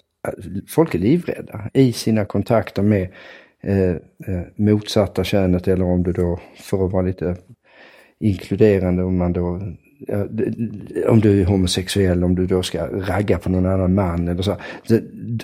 folk är livrädda i sina kontakter med eh, motsatta könet eller om du då, för att vara lite inkluderande, om man då om du är homosexuell, om du då ska ragga på någon annan man eller så.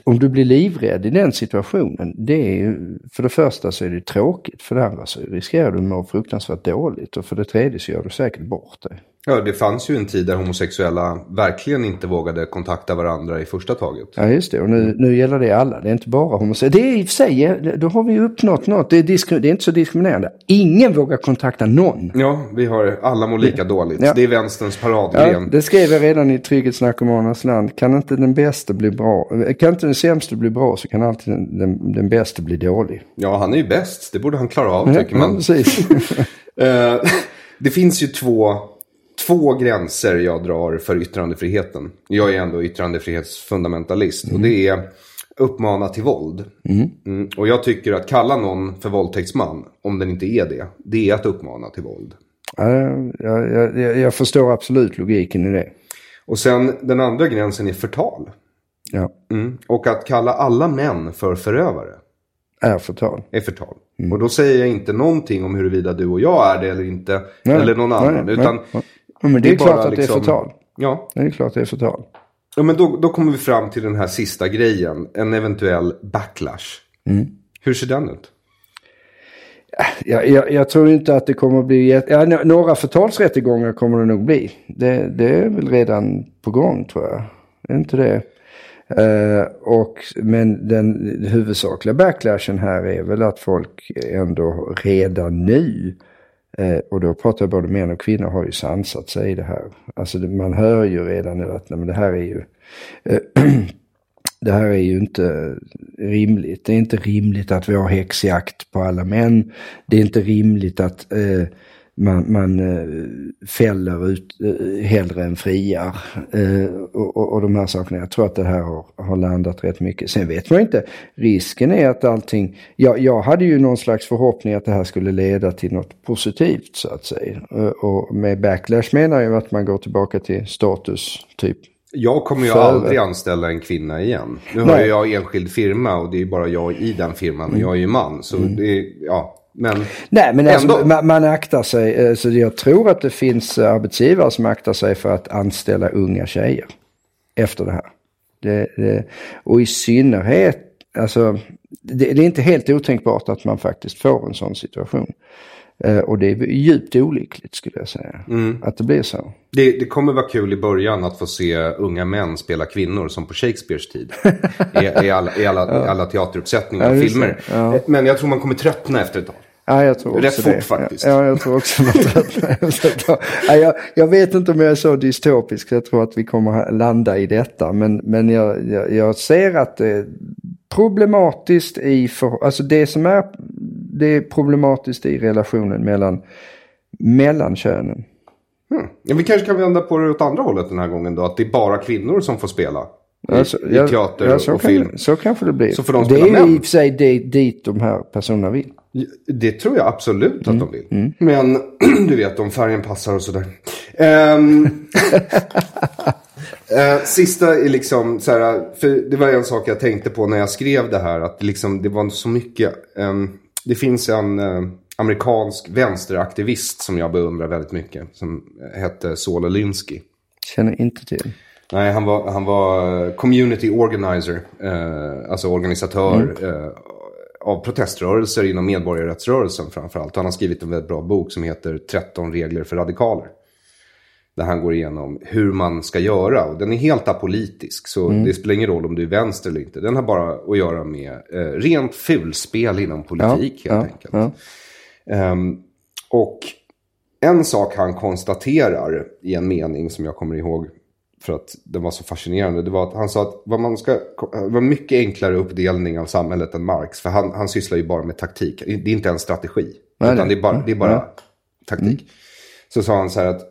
Om du blir livrädd i den situationen, det är ju, för det första så är det tråkigt, för det andra så riskerar du att må fruktansvärt dåligt och för det tredje så gör du säkert bort dig. Ja, det fanns ju en tid där homosexuella verkligen inte vågade kontakta varandra i första taget. Ja just det, och nu, nu gäller det alla, det är inte bara homosexuella. Det är i och för sig, då har vi uppnått något, det är, diskri- det är inte så diskriminerande. Ingen vågar kontakta någon. Ja, vi har alla mår lika dåligt. Ja. Det är vänsterns Ja, paradgren. det skrev jag redan i Trygghetsnarkomanernas land. Kan inte den bästa bli bra, kan inte den sämsta bli bra så kan alltid den, den, den bästa bli dålig. Ja, han är ju bäst. Det borde han klara av, tycker Ja, man. precis. Eh, det finns ju två, två gränser jag drar för yttrandefriheten. Jag är ändå yttrandefrihetsfundamentalist. Och det är uppmana till våld. Mm. Och jag tycker att kalla någon för våldtäktsman, om den inte är det, det är att uppmana till våld. ja, jag, jag, jag, jag förstår absolut logiken i det. Och sen den andra gränsen är förtal. Ja, Mm. Och att kalla alla män för förövare är förtal. är förtal. Och då säger jag inte någonting om huruvida du och jag är det eller inte. Nej, eller någon annan. nej, utan nej. Men det är, bara klart att det är liksom- förtal. Ja, Det är klart det är förtal. Ja, men då, då kommer vi fram till den här sista grejen. En eventuell backlash. Mm. Hur ser den ut? Jag, jag, jag tror inte att det kommer att bli... Ja, några förtalsrättegångar kommer det nog bli. Det, det är väl redan på gång tror jag. Är inte det? Eh, och, men den huvudsakliga backlashen här är väl att folk ändå redan nu, eh, och då pratar jag både män och kvinnor, har ju sansat sig i det här. Alltså det, man hör ju redan nu att nej, men det här är ju... eh, det här är ju inte rimligt. Det är inte rimligt att vi har häxjakt på alla män. Det är inte rimligt att eh, man, man eh, fäller ut eh, hellre än friar. Eh, och, och, och de här sakerna. Jag tror att det här har, har landat rätt mycket. Sen vet man inte. Risken är att allting... Ja, jag hade ju någon slags förhoppning att det här skulle leda till något positivt så att säga. Och med backlash menar jag att man går tillbaka till status typ Jag kommer ju Före. aldrig anställa en kvinna igen. Nu har Nej. Mm. jag enskild firma och det är bara jag i den firman och jag är ju man. Så det är, ja, men Nej, men alltså, man, man aktar sig. eh, Så jag tror att det finns eh, arbetsgivare som aktar sig för att anställa unga tjejer efter det här. Det, det, och i synnerhet, alltså, det, det är inte helt otänkbart att man faktiskt får en sån situation. Eh, Och det är djupt olyckligt skulle jag säga. Att det blir så. det, det kommer vara kul i början att få se unga män spela kvinnor som på Shakespeares tid. I, i, alla, i alla, i alla teateruppsättningar Ja, och det. filmer. Ja. Men jag tror man kommer tröttna efter ett tag. Ja, jag tror också Rätt fort det. faktiskt. Ja, jag tror också man tröttnar ja, jag, jag vet inte om jag är så dystopisk. Jag tror att vi kommer landa i detta. Men, men jag, jag, jag ser att det problematiskt i... För, alltså det som är, det är problematiskt i relationen mellan, mellan könen. Ja, vi kanske kan vända på det åt andra hållet den här gången då. Att det är bara kvinnor som får spela. I, Alltså, i teater ja, så och kan, film. Så kanske det blir. Så får de det är män. i och för sig det, dit de här personerna vill. Det tror jag absolut Mm. att de vill. Men du vet, om färgen passar och sådär. Ehm, eh, sista är liksom så här, för det var en sak jag tänkte på när jag skrev det här. Att liksom, det var så mycket. ehm, det finns en eh, amerikansk vänsteraktivist som jag beundrar väldigt mycket. Som hette Saul Alinsky. Känner inte till. Nej, han var, han var eh, community organizer, eh, alltså organisatör eh, av proteströrelser inom medborgarrättsrörelsen framförallt. Han har skrivit en väldigt bra bok som heter 13 regler för radikaler. Där han går igenom hur man ska göra. Och den är helt apolitisk, så det spelar ingen roll om du är vänster eller inte. Den har bara att göra med eh, rent fulspel inom politik Ja, helt ja, enkelt. ja. Ehm, och en sak han konstaterar i en mening som jag kommer ihåg för att den var så fascinerande. Det var att han sa att vad man ska, var mycket enklare uppdelning av samhället än Marx. För han, han sysslar ju bara med taktik. Det är inte en strategi. Nej, utan det är bara, det är bara Ja. taktik. Så sa han så här att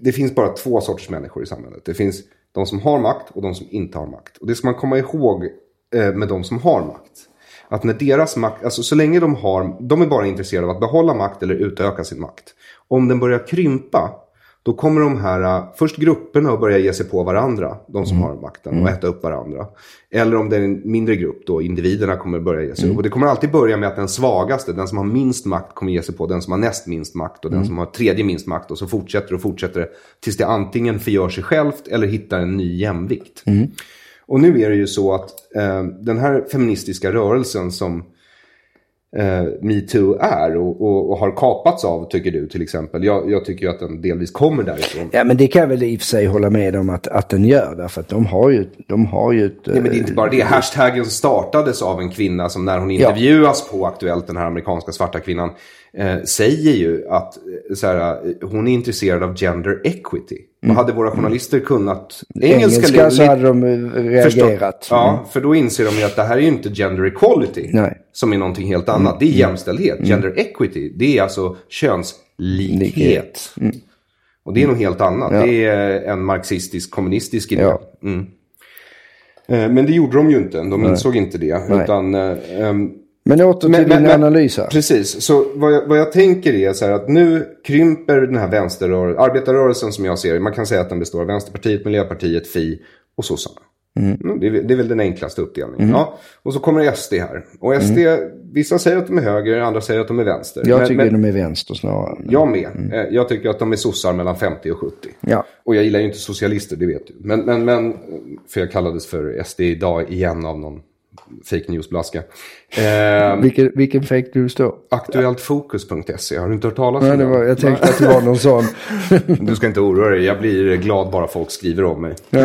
det finns bara två sorters människor i samhället. Det finns de som har makt och de som inte har makt. Och det ska man komma ihåg eh, med de som har makt. Att när deras makt, alltså så länge de har, de är bara intresserade av att behålla makt eller utöka sin makt. Om den börjar krympa då kommer de här, uh, först grupperna att börja ge sig på varandra, de som har makten, och äta upp varandra. Eller om det är en mindre grupp då, individerna kommer börja ge sig upp. Och det kommer alltid börja med att den svagaste, den som har minst makt kommer ge sig på den som har näst minst makt och den som har tredje minst makt. Och så fortsätter och fortsätter det tills det antingen förgör sig självt eller hittar en ny jämvikt. Och nu är det ju så att eh, den här feministiska rörelsen som eh, metoo är och, och, och har kapats av, tycker du till exempel. Jag, jag tycker ju att den delvis kommer därifrån. Ja men det kan jag väl i och för sig hålla med om att, att den gör. Därför att de har ju, de har ju ett... Nej, men det är inte bara det. Hashtaggen startades av en kvinna som när hon intervjuas på Aktuellt, den här amerikanska svarta kvinnan, eh, säger ju att eh, så här, eh, hon är intresserad av gender equity. Och hade våra journalister kunnat engelska, Engelska så hade de eh, Förstå- reagerat. Ja, för då inser de ju att det här är ju inte gender equality. Nej. Som är någonting helt annat. Det är jämställdhet. Gender equity, det är alltså könslikhet. Likhet. Och det är något helt annat. Ja. Det är en marxistisk, kommunistisk idé. Ja. Mm. Men det gjorde de ju inte. De insåg inte det. Nej. Utan, ehm, Men åter till men- din men- analys här. Precis, så vad jag, vad jag tänker är så här att nu krymper den här vänsterrörelsen, arbetarrörelsen som jag ser det. Man kan säga att den består av Vänsterpartiet, Miljöpartiet, Fi och sossarna. Mm, det, är, väl- det är väl den enklaste uppdelningen. Mm. Ja, och så kommer SD här. Och SD, vissa säger att de är höger, andra säger att de är vänster. Jag Men- tycker men, de är vänster snarare. Jag med. Eh, Jag tycker att de är sossar mellan 50 och 70. Ja. Och jag gillar ju inte socialister, det vet du. Men, men, men för jag kallades för SD idag igen av någon fake news-blaska. Eh, Vilken, vilken fake news då? Aktuelltfokus.se, har du inte hört talas Nej, om det var, jag tänkte att det var någon sån. Du ska inte oroa dig, jag blir glad bara folk skriver om mig.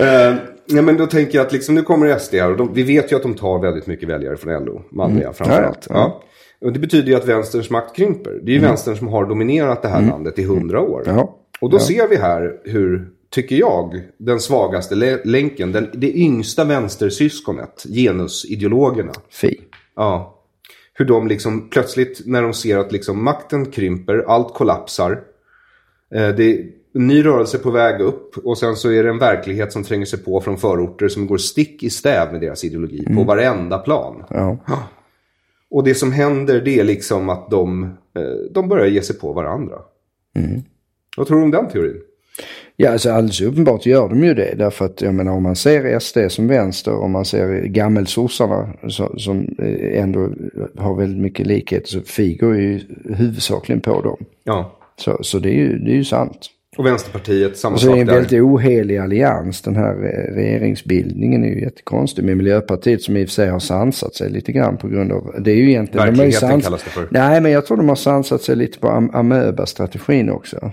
Eh, nej men då tänker jag att liksom, nu kommer SD här och de, vi vet ju att de tar väldigt mycket väljare från LO, manliga framförallt. Ja, ja. Ja. Och det betyder ju att vänsterns makt krymper. Det är ju vänstern som har dominerat det här landet i hundra år. Ja. Och då ser vi här hur, tycker jag, den svagaste lä- länken, den, det yngsta vänstersyskonet, genusideologerna, Fi. Ja. Hur de liksom plötsligt när de ser att liksom makten krymper, allt kollapsar. Eh, det är en ny rörelse på väg upp och sen så är det en verklighet som tränger sig på från förorter som går stick i stäv med deras ideologi på varenda plan. Ja. Och det som händer det är liksom att de, eh, de börjar ge sig på varandra. Vad tror du om den teorin? Ja, alltså alldeles uppenbart gör de ju det. Därför att jag menar om man ser SD som vänster, om man ser gammelsossarna så, som eh, ändå har väldigt mycket likhet, så Fi går ju huvudsakligen på dem. Ja. Så, så det, är ju, det är ju sant. Och Vänsterpartiet, samma Och så är det sak en där. väldigt ohelig allians. Den här eh, regeringsbildningen är ju jättekonstig. Med Miljöpartiet som i och för sig har sansat sig lite grann på grund av... Det är ju egentligen... de har ju Verkligheten kallas det för. Nej, men jag tror de har sansat sig lite på am amöba-strategin också.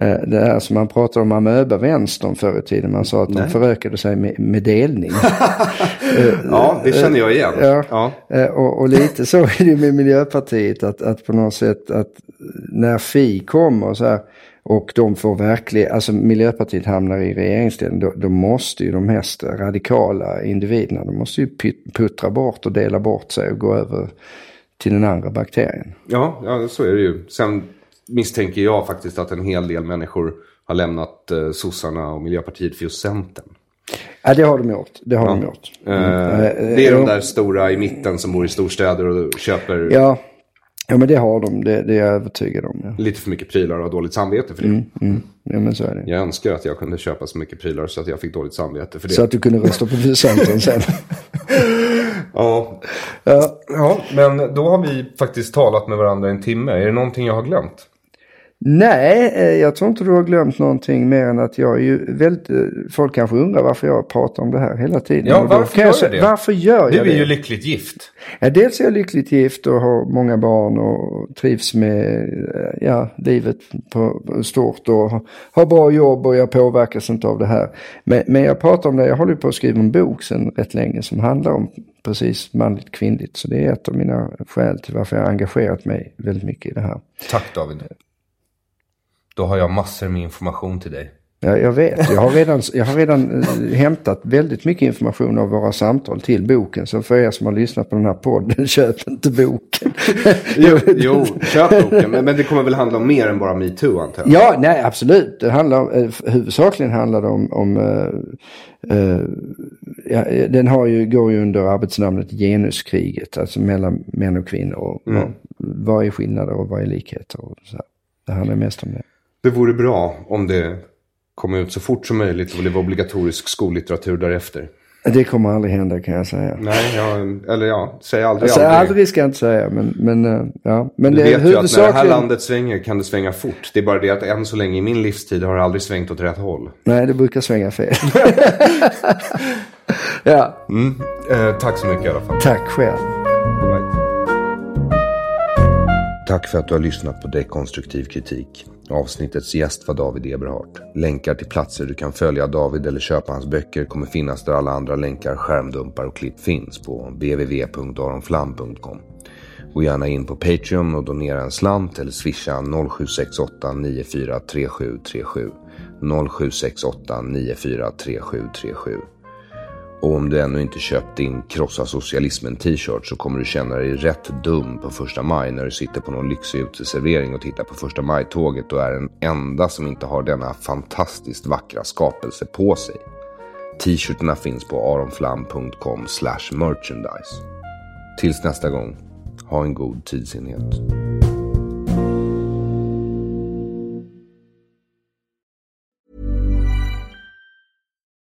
Eh, Det här som man pratade om amöba-vänstern förr i tiden. Man sa att de förökade sig med, med delning. Ja, det känner jag igen. Ja. Ja. Eh, Och, och lite så är det med Miljöpartiet att, att på något sätt att när Fi kommer så här och de får verkligen, alltså Miljöpartiet hamnar i regeringsställning, då, då måste ju de mest radikala individerna, de måste ju put- puttra bort och dela bort sig och gå över till den andra bakterien. Ja, ja, så är det ju. Sen misstänker jag faktiskt att en hel del människor har lämnat eh, sossarna och Miljöpartiet för just Centern. Ja, det har de gjort. Det har de gjort. Eh, Mm. det är de eh, där stora i mitten som bor i storstäder och köper Ja, ja men det har de. Det, det är jag övertygad om. Ja. lite för mycket prylar och har dåligt samvete för det. Mm, ja, men så är det. Jag önskar att jag kunde köpa så mycket prylar så att jag fick dåligt samvete för det. Så att du kunde rösta på Centern sen. Ja. ja. ja, men då har vi faktiskt talat med varandra en timme. Är det någonting jag har glömt? Nej, eh, jag tror inte du har glömt någonting mer än att jag är ju väldigt... eh, Folk kanske undrar varför jag pratar om det här hela tiden. Ja, varför gör jag det? Varför gör Du jag är det? ju lyckligt gift. Ja, dels är jag lyckligt gift och har många barn och trivs med eh, ja, livet på, stort och har- har bra jobb och jag påverkas inte av det här. Men, men jag pratar om det, jag håller ju på att skriva en bok sedan rätt länge som handlar om precis manligt kvinnligt. Så det är ett av mina skäl till varför jag har engagerat mig väldigt mycket i det här. Tack David. Då har jag massor med information till dig. Ja, jag vet. Jag har redan, jag har redan eh, hämtat väldigt mycket information av våra samtal till boken. Så för er som har lyssnat på den här podden, köp inte boken. Jo, jo köp boken. Men, men det kommer väl handla om mer än bara metoo antar jag? Ja, nej absolut. Det handlar om, eh, huvudsakligen handlar det om, om eh, eh, ja, den har ju, går ju under arbetsnamnet genuskriget, alltså mellan män och kvinnor. Och, Mm. vad, vad är skillnader och vad är likheter? Och så här. Det handlar mest om det. Det vore bra om det kom ut så fort som möjligt och blev obligatorisk skollitteratur därefter. Det kommer aldrig hända kan jag säga. Nej, jag, eller ja, säg aldrig Alltså, aldrig. aldrig ska jag inte säga, men, men eh, ja. Men Du det vet ju att när det här huvudsakligen... landet svänger kan det svänga fort. Det är bara det att än så länge i min livstid har det aldrig svängt åt rätt håll. Nej, det brukar svänga fel. ja, Mm. Eh, tack så mycket i alla fall. tack själv. Tack för att du har lyssnat på Dekonstruktiv kritik. Avsnittets gäst var David Eberhardt. Länkar till platser du kan följa David eller köpa hans böcker kommer finnas där alla andra länkar, skärmdumpar och klipp finns på www.aronflam.com. Gå gärna in på Patreon och donera en slant eller swisha 0768 943737 0768 943737 och om du ännu inte köpt din Krossa Socialismen t-shirt så kommer du känna dig rätt dum på första maj när du sitter på någon lyxig uteservering och tittar på första maj-tåget och är den enda som inte har denna fantastiskt vackra skapelse på sig. T-shirtarna finns på aronflam.com merchandise. Tills nästa gång, ha en god tidsenhet.